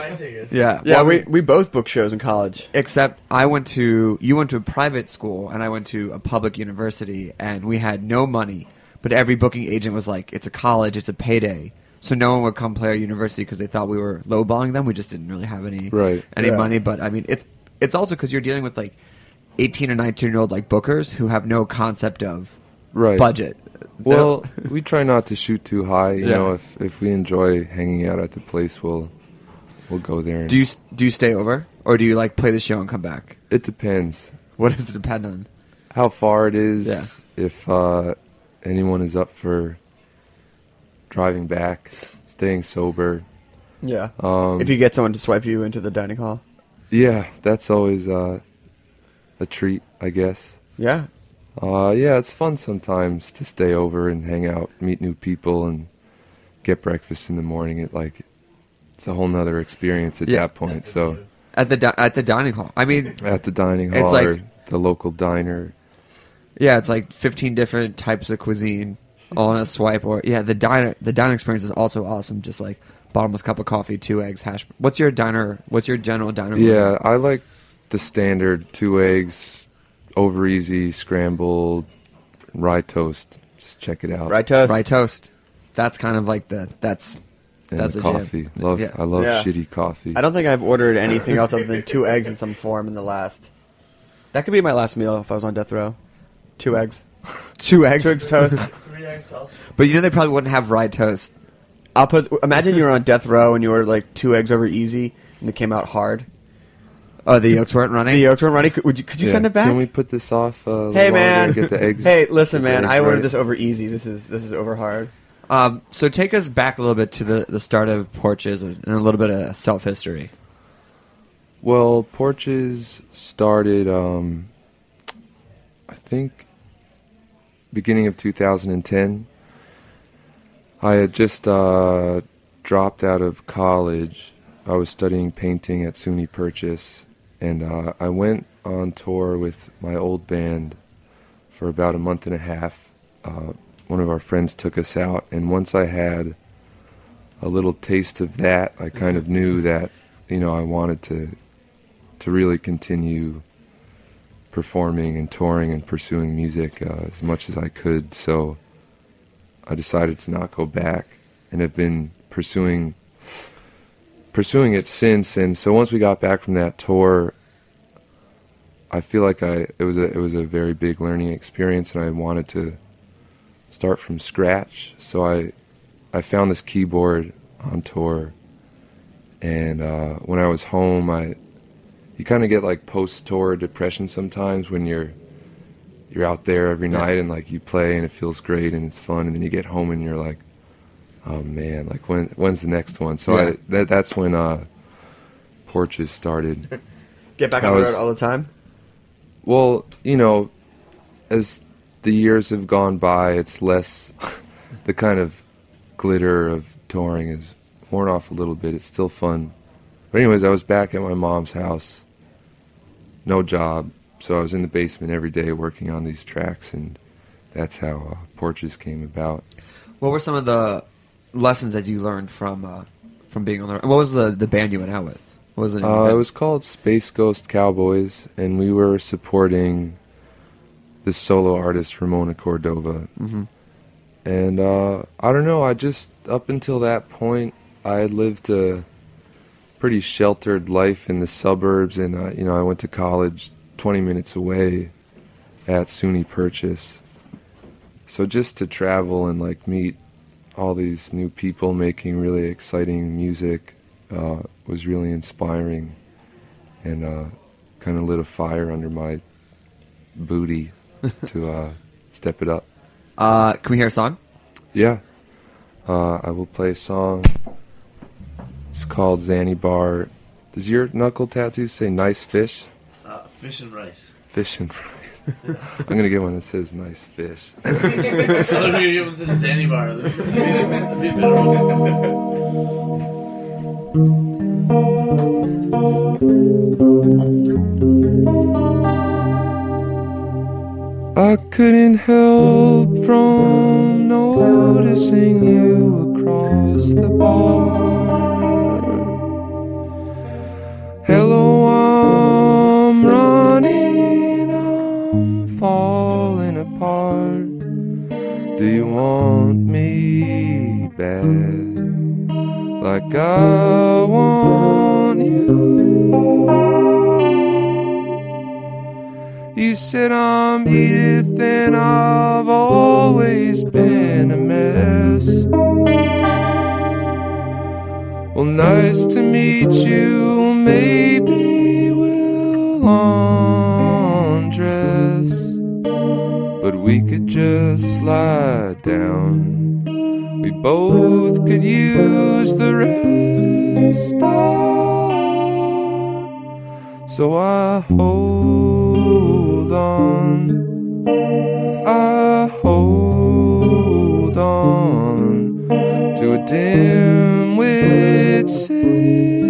Speaker 3: Yeah,
Speaker 4: Yeah,
Speaker 3: well,
Speaker 4: we, we both book shows in college.
Speaker 3: Except I went to you went to a private school and I went to a public university and we had no money, but every booking agent was like, "It's a college, it's a payday." So no one would come play our university because they thought we were lowballing them. We just didn't really have any
Speaker 8: Right.
Speaker 3: any
Speaker 4: Yeah.
Speaker 3: money. But I mean, it's it's also because you're dealing with like eighteen or nineteen year old like bookers who have no concept of
Speaker 8: Right.
Speaker 3: budget.
Speaker 8: Well, (laughs) we try not to shoot too high. You
Speaker 3: Yeah.
Speaker 8: know, if if we enjoy hanging out at the place, we'll we'll go there. And
Speaker 3: do you do you stay over or do you like play the show and come back?
Speaker 8: It depends.
Speaker 3: What does it depend on?
Speaker 8: how far it is,
Speaker 3: Yeah.
Speaker 8: if uh, anyone is up for driving back, staying sober.
Speaker 4: Yeah.
Speaker 8: Um,
Speaker 4: if you get someone to swipe you into the dining hall.
Speaker 8: Yeah, that's always uh, a treat, I guess.
Speaker 4: Yeah.
Speaker 8: Uh, yeah, it's fun sometimes to stay over and hang out, meet new people, and get breakfast in the morning. It like it's a whole nother experience at
Speaker 3: Yeah.
Speaker 8: that point. So
Speaker 3: At the di- at the dining hall. I mean,
Speaker 8: at the dining hall It's
Speaker 3: like-
Speaker 8: or the local diner,
Speaker 3: Yeah, it's like 15 different types of cuisine (laughs) all in a swipe. Or yeah, the diner the diner experience is also awesome. Just like bottomless cup of coffee, two eggs, hash. What's your diner? What's your general diner? menu?
Speaker 8: Yeah, I like the standard two eggs, over easy, scrambled, rye toast. Just check it out.
Speaker 4: rye toast.
Speaker 3: rye toast. That's kind of like the that's
Speaker 8: And
Speaker 3: that's
Speaker 8: the
Speaker 3: a jam.
Speaker 8: coffee. Love.
Speaker 3: Yeah.
Speaker 8: I love
Speaker 4: Yeah.
Speaker 8: shitty coffee.
Speaker 4: I don't think I've ordered anything else other than two eggs in some form in the last. That could be my last meal if I was on death row. Two eggs. (laughs)
Speaker 3: two eggs.
Speaker 4: Two eggs toast. (laughs)
Speaker 3: But you know they probably wouldn't have rye toast.
Speaker 4: I'll put. Imagine you were on death row and you ordered like two eggs over easy and they came out hard.
Speaker 3: Oh, the yolks weren't running.
Speaker 4: The yolks weren't running. Could, would you, could you
Speaker 8: Yeah.
Speaker 4: send it back?
Speaker 8: Can we put this off? Uh,
Speaker 4: hey man.
Speaker 8: and Get the eggs.
Speaker 4: hey, listen,
Speaker 8: get the
Speaker 4: man.
Speaker 8: eggs
Speaker 4: I ordered
Speaker 8: right?
Speaker 4: this over easy. This is this is over hard.
Speaker 3: Um, so take us back a little bit to the the start of Porches and a little bit of self history.
Speaker 8: Well, Porches started, um, I think, beginning of 2010. I had just uh, dropped out of college. I was studying painting at SUNY Purchase, and uh, I went on tour with my old band for about a month and a half. Uh, one of our friends took us out, and once I had a little taste of that, I kind of knew that you know I wanted to to really continue performing and touring and pursuing music uh, as much as I could. So I decided to not go back and have been pursuing pursuing it since. And so once we got back from that tour, I feel like I it was a it was a very big learning experience, and I wanted to start from scratch. So I I found this keyboard on tour, and uh, when I was home, I you kind of get like post tour depression sometimes when you're you're out there every
Speaker 3: Yeah.
Speaker 8: night and like you play and it feels great and it's fun, and then you get home and you're like, oh man, like when when's the next one? So
Speaker 3: Yeah.
Speaker 8: I that that's when uh Porches started. (laughs)
Speaker 4: Get back
Speaker 8: I
Speaker 4: on the
Speaker 8: was-
Speaker 4: road all the time.
Speaker 8: Well, you know, as the years have gone by, it's less (laughs) the kind of glitter of touring is worn off a little bit. It's still fun. But anyways, I was back at my mom's house. No job. So I was in the basement every day working on these tracks and that's how uh, Porches came about.
Speaker 3: What were some of the lessons that you learned from uh, from being on the? What was the the band you went out with? What was of the
Speaker 8: Uh, it was called Space Ghost Cowboys, and we were supporting the solo artist Ramona Cordova.
Speaker 3: Mhm.
Speaker 8: And uh, I don't know, I just, up until that point, I had lived a pretty sheltered life in the suburbs, and, uh, you know, I went to college 20 minutes away at SUNY Purchase. So just to travel and, like, meet all these new people making really exciting music uh, was really inspiring and uh, kind of lit a fire under my booty (laughs) to uh, step it up.
Speaker 3: Uh, can we hear a song?
Speaker 8: Yeah. Uh, I will play a song. It's called Zanny Bar. Does your knuckle tattoo say nice fish?
Speaker 7: Uh, fish and rice.
Speaker 8: Fish and rice. (laughs) I'm going to get one that says nice fish.
Speaker 7: I thought we were gonna give it to the Zanzibar. That'd be- that'd be a better one.
Speaker 8: I couldn't help from noticing you across the bar. Hello, I'm running, I'm falling apart. Do you want me bad? Like I want you. You said I'm Edith and I've always been a mess. Well, nice to meet you. Maybe we'll undress. But we could just slide down. We both could use the rest. So I hold on. I hold on to a dim-wit cigarette,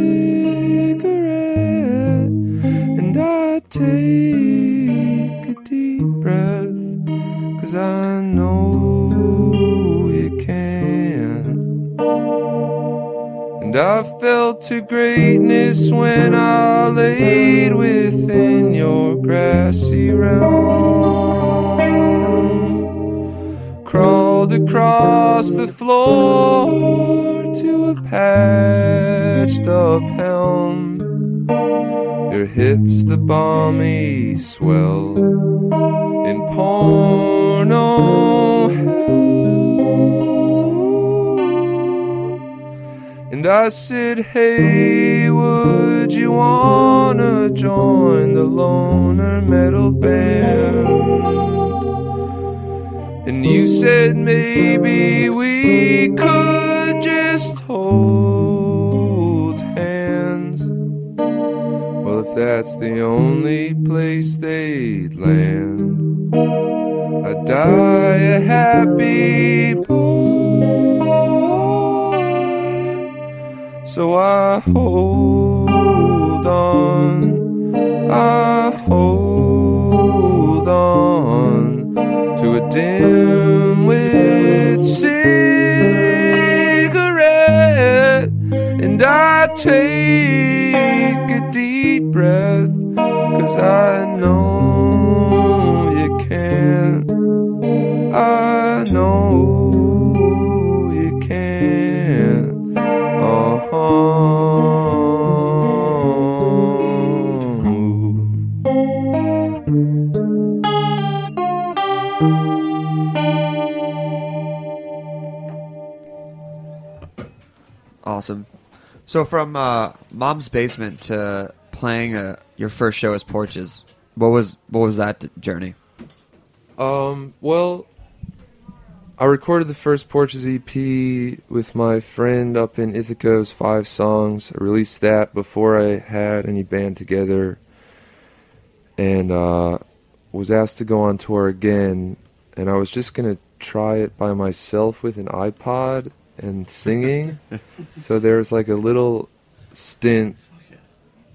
Speaker 8: I felt to greatness when I laid within your grassy realm. Crawled across the floor to a patched up helm. Your hips, the balmy swell in porno hell. And I said, Hey, would you wanna join the loner metal band? And you said maybe we could just hold hands. Well, if that's the only place they'd land, I'd die a happy So I hold on, I hold on to a dim-wit cigarette, and I take a deep breath, 'cause I know you can't. I know
Speaker 3: Awesome. So from uh, mom's basement to playing uh, your first show as Porches, what was what was that journey?
Speaker 8: Um, well, I recorded the first Porches EP with my friend up in Ithaca's five songs. I released that before I had any band together, and uh, was asked to go on tour again. And I was just gonna try it by myself with an iPod and singing. (laughs) so there was like a little stint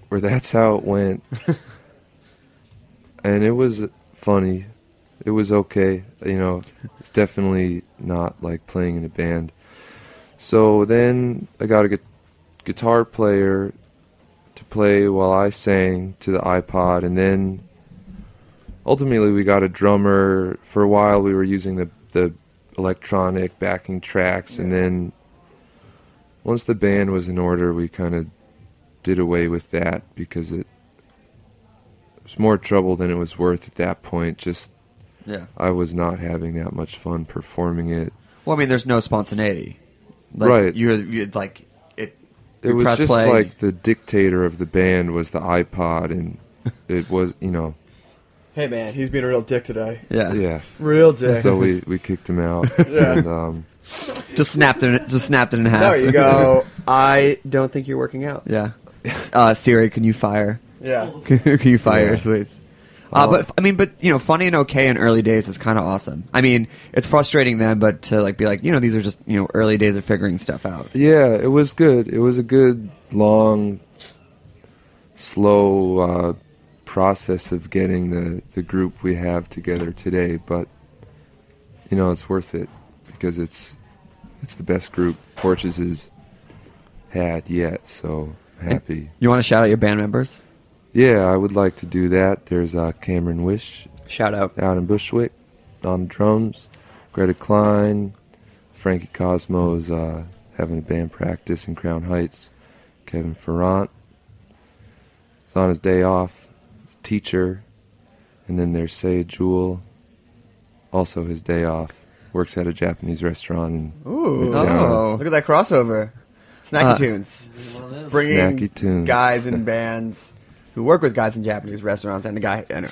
Speaker 8: where that's how it went, (laughs) and it was funny. It was okay, you know. It's definitely not like playing in a band. So then I got a gu- guitar player to play while I sang to the iPod, and then ultimately we got a drummer. For a while, we were using the the electronic backing tracks, and then once the band was in order, we kind of did away with that because it was more trouble than it was worth at that point. Just
Speaker 3: Yeah.
Speaker 8: I was not having that much fun performing it.
Speaker 3: Well, I mean, there's no spontaneity. Like,
Speaker 8: Right.
Speaker 3: You're, you like it.
Speaker 8: It was just
Speaker 3: play.
Speaker 8: like the dictator of the band was the iPod, and (laughs) it was you know
Speaker 4: Hey man, he's being a real dick today.
Speaker 3: Yeah.
Speaker 8: yeah
Speaker 4: Real dick.
Speaker 8: So we we kicked him out. (laughs)
Speaker 4: Yeah.
Speaker 8: and, um,
Speaker 3: just snapped it. Just snapped it in half.
Speaker 4: There you go. I don't think you're working out.
Speaker 3: yeah. Uh, Siri, can you fire?
Speaker 4: Yeah. (laughs)
Speaker 3: can you fire,
Speaker 8: Yeah.
Speaker 3: please? Uh, but I mean, but you know, funny and okay in early days is kind of awesome. I mean, it's frustrating then, but to like be like, you know, these are just you know early days of figuring stuff out.
Speaker 8: Yeah, it was good. It was a good, long, slow uh, process of getting the, the group we have together today. But you know, it's worth it because it's it's the best group Porches has had yet. So happy.
Speaker 3: You want to shout out your band members?
Speaker 8: Yeah, I would like to do that. There's uh, Cameron Wisch
Speaker 4: Shout out.
Speaker 8: out in Bushwick on drums. Greta Kline, Frankie Cosmos uh, having a band practice in Crown Heights. Kevin Farrant is on his day off. His teacher, and then there's Say Jewel, also his day off. Works at a Japanese restaurant in
Speaker 4: Ooh.
Speaker 8: Midtown.
Speaker 3: Oh.
Speaker 4: Look at that crossover. Snacky
Speaker 3: Uh,
Speaker 4: tunes. Bringing
Speaker 8: Snacky tunes.
Speaker 4: guys in bands who work with guys in Japanese restaurants and a guy. Know.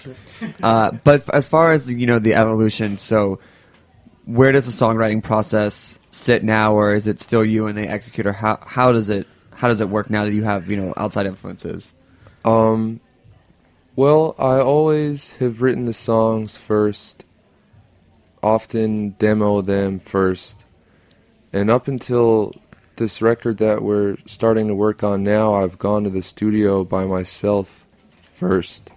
Speaker 3: Uh, but as far as you know, the evolution. So, where does the songwriting process sit now, or is it still you and the executor? How how does it how does it work now that you have you know outside influences?
Speaker 8: Um, well, I always have written the songs first, often demo them first, and up until this record that we're starting to work on now, I've gone to the studio by myself first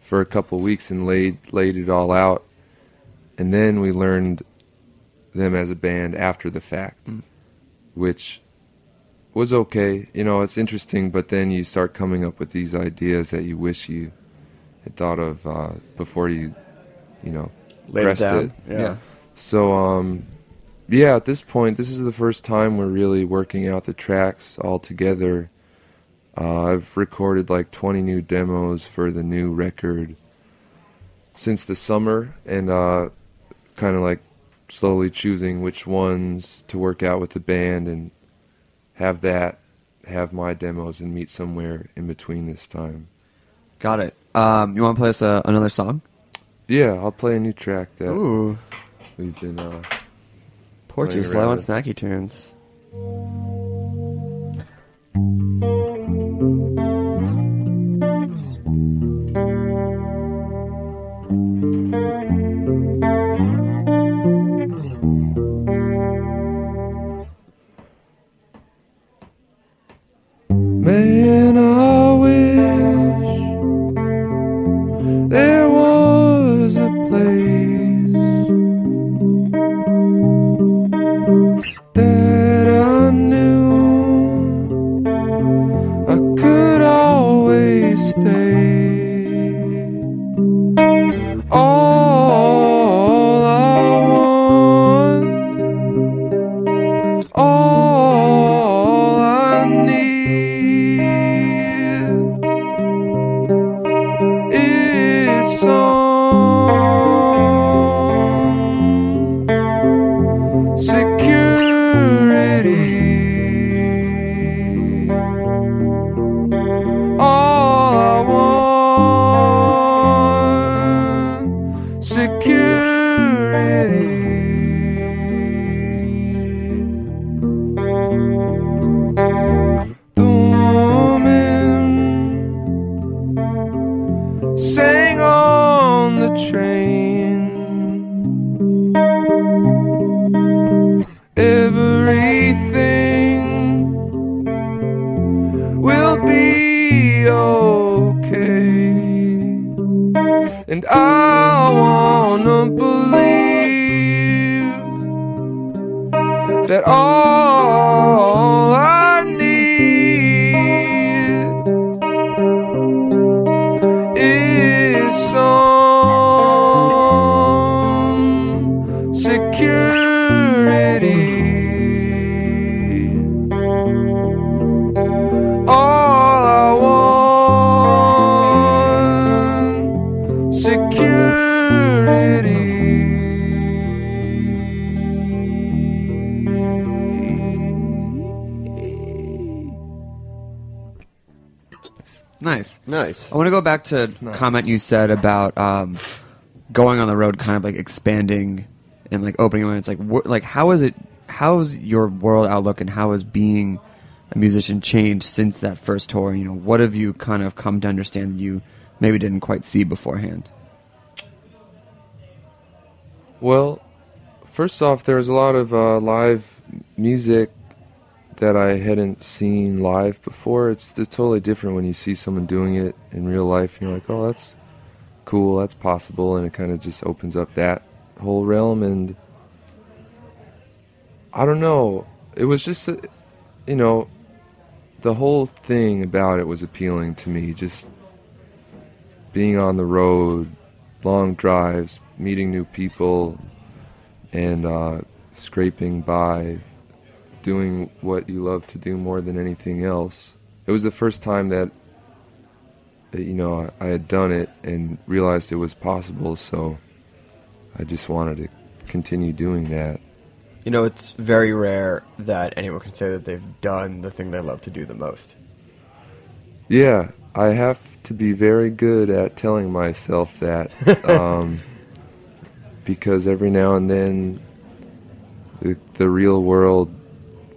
Speaker 8: for a couple weeks and laid laid it all out, and then we learned them as a band after the fact, which was okay. You know, it's interesting, but then you start coming up with these ideas that you wish you had thought of uh, before you, you know,
Speaker 4: Laid it
Speaker 8: pressed
Speaker 4: down.
Speaker 8: it.
Speaker 4: Yeah.
Speaker 8: So, um, yeah, at this point, this is the first time we're really working out the tracks all together. Uh, I've recorded like 20 new demos for the new record since the summer, and uh, kind of like slowly choosing which ones to work out with the band and have that, have my demos, and meet somewhere in between this time.
Speaker 3: Got it. Um, you want to play us a, another song?
Speaker 8: Yeah, I'll play a new track that
Speaker 4: Ooh.
Speaker 8: we've been.
Speaker 4: Porches low on
Speaker 8: around.
Speaker 4: snacky tunes.
Speaker 8: Man, I I want
Speaker 3: to go back to a comment you said about um, going on the road, kind of like expanding and like opening. It's like, wh- like how is it? How is your world outlook and how has being a musician changed since that first tour? You know, what have you kind of come to understand that you maybe didn't quite see beforehand?
Speaker 8: Well, first off, there's a lot of uh, live music that I hadn't seen live before. It's, it's totally different when you see someone doing it in real life, and you're like, oh, that's cool, that's possible, and it kind of just opens up that whole realm. And I don't know, it was just, uh, you know, the whole thing about it was appealing to me. Just being on the road, long drives, meeting new people, and uh, scraping by, doing what you love to do more than anything else. It was the first time that, you know, I, I had done it and realized it was possible, so I just wanted to continue doing that.
Speaker 4: You know, it's very rare that anyone can say that they've done the thing they love to do the most.
Speaker 8: Yeah, I have to be very good at telling myself that (laughs) um, because every now and then the, the real world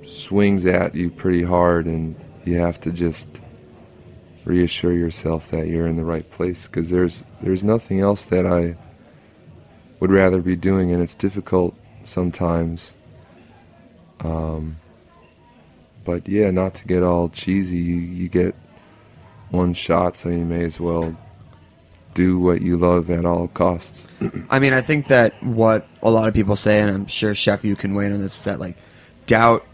Speaker 8: swings at you pretty hard, and you have to just reassure yourself that you're in the right place because there's there's nothing else that I would rather be doing, and it's difficult sometimes. Um, but yeah, not to get all cheesy, you, you get one shot, so you may as well do what you love at all costs. (clears throat)
Speaker 3: I mean, I think that what a lot of people say, and I'm sure Chef, you can weigh in on this, is that like doubt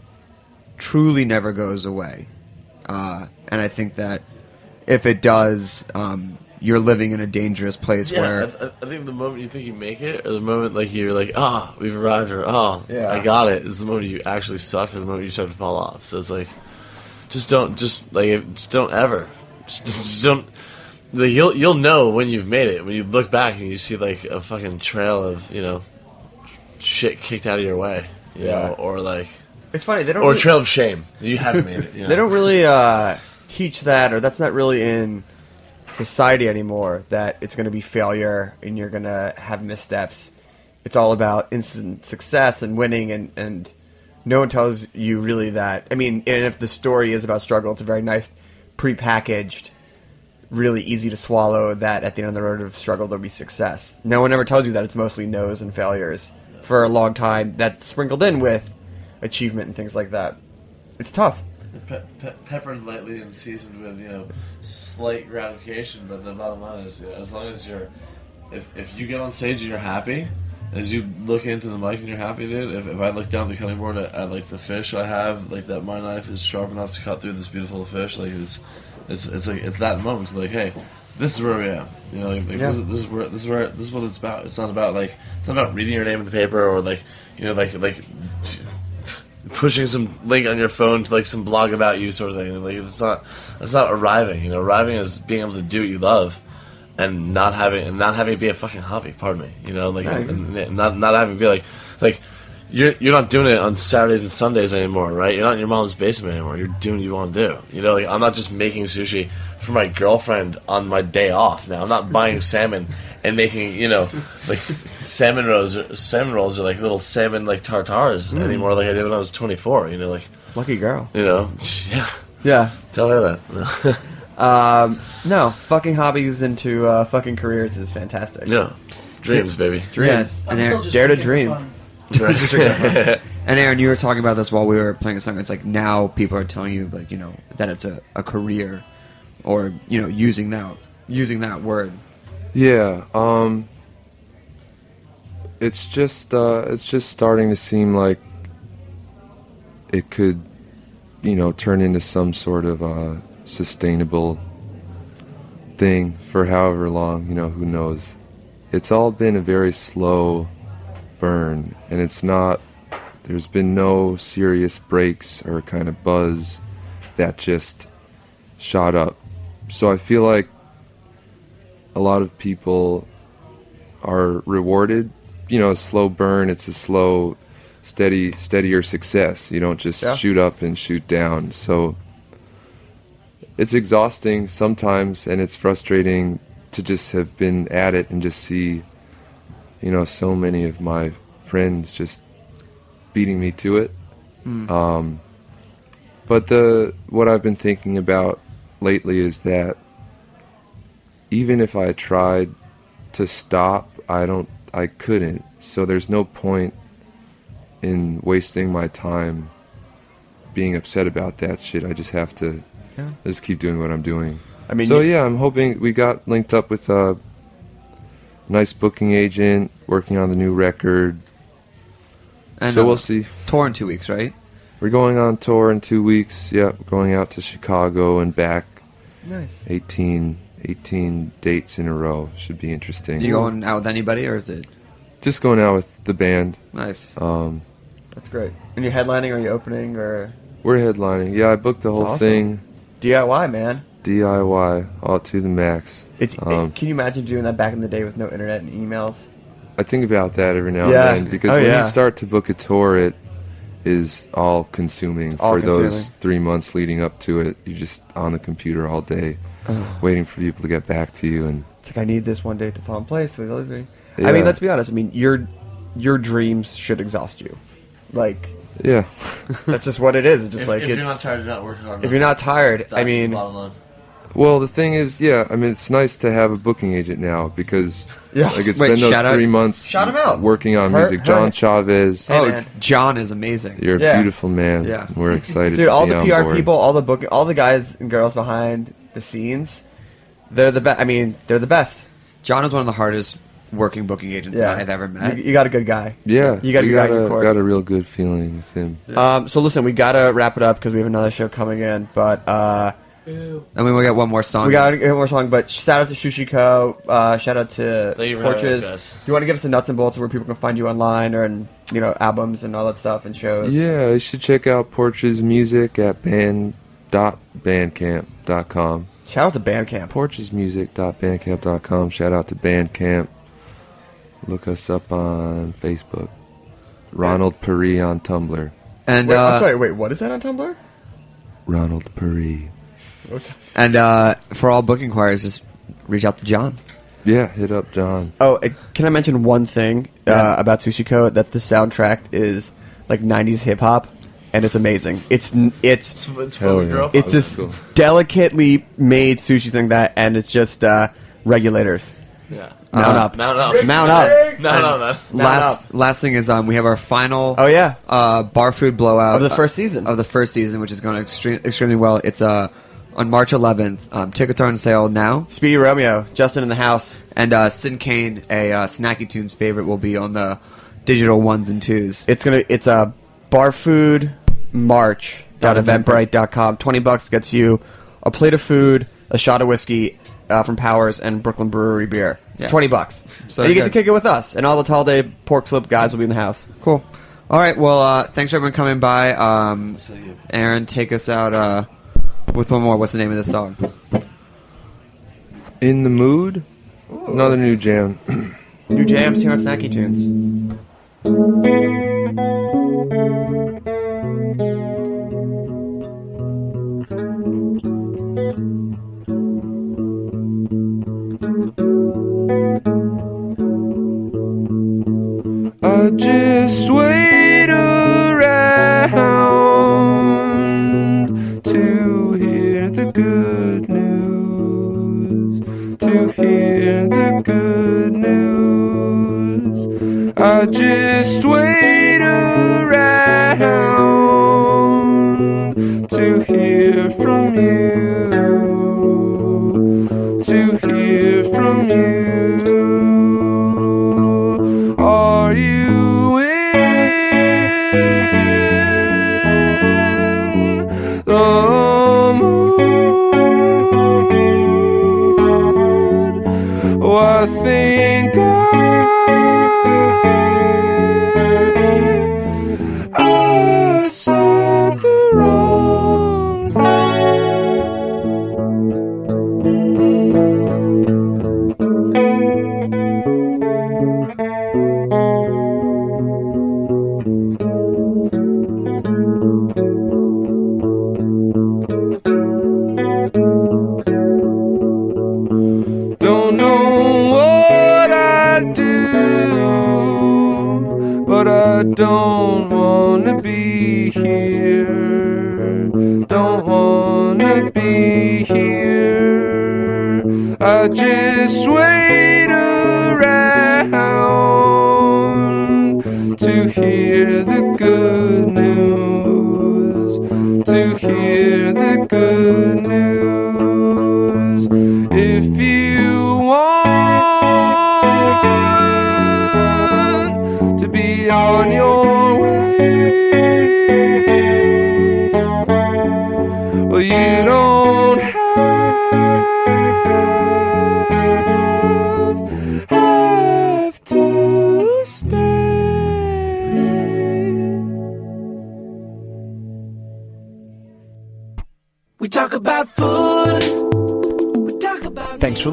Speaker 3: truly never goes away, uh, and I think that if it does, um, you're living in a dangerous place
Speaker 7: Yeah,
Speaker 3: where
Speaker 7: I, I- I think the moment you think you make it, or the moment like you're like, ah, we've arrived, or oh,
Speaker 4: Yeah.
Speaker 7: I got it, is the moment you actually suck, or the moment you start to fall off. So it's like, just don't, just like, just don't ever, just, just don't. Like you'll you'll know when you've made it when you look back and you see like a fucking trail of you know shit kicked out of your way, you
Speaker 4: Yeah.
Speaker 7: know, or like
Speaker 4: It's funny they don't.
Speaker 7: or
Speaker 4: really-
Speaker 7: trail of shame you haven't made it. Know? (laughs)
Speaker 4: They don't really uh, teach that, or that's not really in society anymore. That it's going to be failure and you're going to have missteps. It's all about instant success and winning, and and no one tells you really that. I mean, and if the story is about struggle, it's a very nice prepackaged, really easy to swallow. That at the end of the road of struggle there'll be success. No one ever tells you that it's mostly no's and failures for a long time. That's sprinkled in with achievement and things like that. It's tough.
Speaker 7: Pe- pe- peppered lightly and seasoned with you know slight gratification, but the bottom line is, you know, as long as you're, if if you get on stage and you're happy, as you look into the mic and you're happy, dude. If, if I look down the cutting board at, at like the fish I have, like that my knife is sharp enough to cut through this beautiful fish, like it's it's it's like it's that moment. It's like, hey, this is where we am. You know, like, like,
Speaker 4: Yeah.
Speaker 7: this, is, this is where this is where this is what it's about. It's not about like it's not about reading your name in the paper or like you know like like pushing some link on your phone to like some blog about you sort of thing. Like it's not it's not arriving. You know, arriving is being able to do what you love and not having and not having it be a fucking hobby. Pardon me. You know, like and not not having it be like like. You're, you're not doing it on Saturdays and Sundays anymore, right? You're not in your mom's basement anymore. You're doing what you want to do. You know, like I'm not just making sushi for my girlfriend on my day off. Now I'm not buying salmon and making you know like salmon rolls. Salmon rolls are like little salmon like tartars
Speaker 4: Mm.
Speaker 7: anymore, like I did when I was 24. You know, like
Speaker 4: Lucky girl.
Speaker 7: you know, (laughs) yeah.
Speaker 4: Yeah.
Speaker 7: Tell her that. (laughs)
Speaker 4: Um, no, fucking hobbies into uh, fucking careers is fantastic.
Speaker 7: yeah, dreams, baby.
Speaker 3: Dreams.
Speaker 6: I'm
Speaker 3: And Aaron,
Speaker 4: dare to dream. (laughs)
Speaker 3: and Aaron, you were talking about this while we were playing a song. It's like now people are telling you, like you know, that it's a, a career, or you know, using that using that word.
Speaker 8: Yeah, um it's just uh it's just starting to seem like it could, you know, turn into some sort of uh, sustainable thing for however long. You know, who knows? It's all been a very slow burn, and it's not. There's been no serious breaks or kind of buzz that just shot up. So I feel like a lot of people are rewarded. You know, a slow burn. It's a slow, steady, steadier success. You don't just
Speaker 4: Yeah.
Speaker 8: shoot up and shoot down. So it's exhausting sometimes, and it's frustrating to just have been at it and just see, you know, so many of my friends just beating me to it.
Speaker 3: Mm.
Speaker 8: Um, but the what I've been thinking about lately is that even if I tried to stop, I don't, I couldn't. So there's no point in wasting my time being upset about that shit. I just have to
Speaker 4: Yeah.
Speaker 8: just keep doing what I'm doing.
Speaker 4: I mean,
Speaker 8: so yeah, I'm hoping we got linked up with a nice booking agent working on the new record.
Speaker 3: And,
Speaker 8: so
Speaker 3: uh,
Speaker 8: we'll see.
Speaker 3: Tour in two weeks, right?
Speaker 8: We're going on tour in two weeks. Yeah, going out to Chicago and back.
Speaker 3: Nice.
Speaker 8: 18, 18 dates in a row. Should be interesting.
Speaker 3: You going out with anybody, or is it?
Speaker 8: Just going out with the band.
Speaker 3: Nice.
Speaker 8: Um,
Speaker 4: That's great. And you headlining? Or are you opening? Or
Speaker 8: we're headlining. Yeah, I booked the
Speaker 4: That's
Speaker 8: whole
Speaker 4: awesome.
Speaker 8: thing.
Speaker 4: DIY, man.
Speaker 8: DIY, all to the max.
Speaker 4: It's.
Speaker 8: Um,
Speaker 4: can you imagine doing that back in the day with no internet and emails?
Speaker 8: I think about that every now
Speaker 4: Yeah.
Speaker 8: and then because
Speaker 4: Oh,
Speaker 8: when
Speaker 4: yeah.
Speaker 8: you start to book a tour, it is all consuming
Speaker 4: All
Speaker 8: for those three months leading up to it. You're just on the computer all day,
Speaker 4: Ugh. Uh.
Speaker 8: waiting for people to get back to you. And
Speaker 4: It's like I need this one day to fall in place. So the other thing. I mean, let's be honest. I mean, your your dreams should exhaust you. Like,
Speaker 8: yeah, (laughs)
Speaker 4: that's just what it is. It's just
Speaker 7: If-
Speaker 4: like
Speaker 7: if
Speaker 4: it-
Speaker 7: you're not tired, you're not working hard
Speaker 4: If
Speaker 7: enough.
Speaker 4: you're not tired,
Speaker 7: That's
Speaker 4: I mean.
Speaker 8: Well, the thing is, yeah, I mean, it's nice to have a booking agent now because,
Speaker 4: Yeah.
Speaker 8: like, it's
Speaker 3: Wait,
Speaker 8: been those
Speaker 3: shout out-
Speaker 8: three months
Speaker 4: him out.
Speaker 8: working on
Speaker 4: Her-
Speaker 8: music.
Speaker 4: her-
Speaker 8: John Chavez,
Speaker 4: Hey,
Speaker 3: oh,
Speaker 4: man.
Speaker 3: John is amazing.
Speaker 8: you're a beautiful man.
Speaker 3: Yeah.
Speaker 8: We're excited.
Speaker 4: dude,
Speaker 8: to
Speaker 4: all
Speaker 8: be
Speaker 4: the
Speaker 8: on
Speaker 4: PR
Speaker 8: board.
Speaker 4: people, all the booking, all the guys and girls behind the scenes, they're the best. I mean, they're the best.
Speaker 3: John is one of the hardest working booking agents
Speaker 4: Yeah,
Speaker 3: I've ever met.
Speaker 4: You, you got a good guy.
Speaker 8: Yeah,
Speaker 4: you got a
Speaker 8: we
Speaker 4: good guy
Speaker 8: got
Speaker 4: in your
Speaker 8: a,
Speaker 4: court.
Speaker 8: got a real good feeling with him.
Speaker 4: Um, so listen, we gotta wrap it up because we have another show coming in. But uh,
Speaker 3: and we will get one more song.
Speaker 4: we got to get one more song. But shout out to Sushi Ko. Uh, shout out to
Speaker 7: Thank you for having us,
Speaker 4: Porches.
Speaker 7: guys.
Speaker 4: Do you want to give us the nuts and bolts of where people can find you online or and you know albums and all that stuff and shows?
Speaker 8: Yeah, you should check out Porches music at band.bandcamp.com.
Speaker 4: Shout out to Bandcamp.
Speaker 8: Porchesmusic.bandcamp.com. Shout out to Bandcamp. Look us up on Facebook. Ronald Perry on Tumblr.
Speaker 3: and
Speaker 4: Wait,
Speaker 3: uh,
Speaker 4: I'm sorry. Wait, what is that on Tumblr?
Speaker 8: Ronald Perry.
Speaker 3: and uh, for all booking inquiries, just reach out to John.
Speaker 8: Yeah, hit up John.
Speaker 4: Oh, can I mention one thing
Speaker 3: Yeah.
Speaker 4: uh, about Sushi Ko? That the soundtrack is like '90s hip hop, and it's amazing. It's n- it's
Speaker 7: It's, it's
Speaker 8: Hell yeah.
Speaker 4: it's
Speaker 7: on.
Speaker 4: this delicately made sushi thing that, and it's just uh, regulators.
Speaker 7: yeah.
Speaker 4: Mount
Speaker 3: Uh,
Speaker 4: up,
Speaker 7: Mount up.
Speaker 4: mount up.
Speaker 7: No, no, man.
Speaker 3: Last last thing is um, we have our final
Speaker 4: Oh yeah,
Speaker 3: uh, bar food blowout
Speaker 4: of the first season.
Speaker 3: of the first season, which is going extre- extremely well. It's uh, on March 11th. Um, tickets are on sale now,
Speaker 4: Speedy Romeo, Justin in the house.
Speaker 3: and uh, Sinkane, a uh, Snacky Tunes favorite, will be on the digital ones and twos.
Speaker 4: It's gonna it's a bar food march dot eventbrite.com. Twenty bucks gets you a plate of food, a shot of whiskey uh, from Powers, and Brooklyn Brewery beer.
Speaker 3: Yeah.
Speaker 4: Twenty bucks.
Speaker 3: So
Speaker 4: and you get to kick it with us, and all the holiday pork slip guys will be in the house.
Speaker 3: Cool. All right. Well, uh, thanks for everyone coming by. Um, Aaron, take us out uh, with one more. What's the name of this song?
Speaker 8: In the mood? Another new jam.
Speaker 4: New jams here on Snacky Tunes. (laughs)
Speaker 8: I just wait around to hear the good news. To hear the good news. I just wait around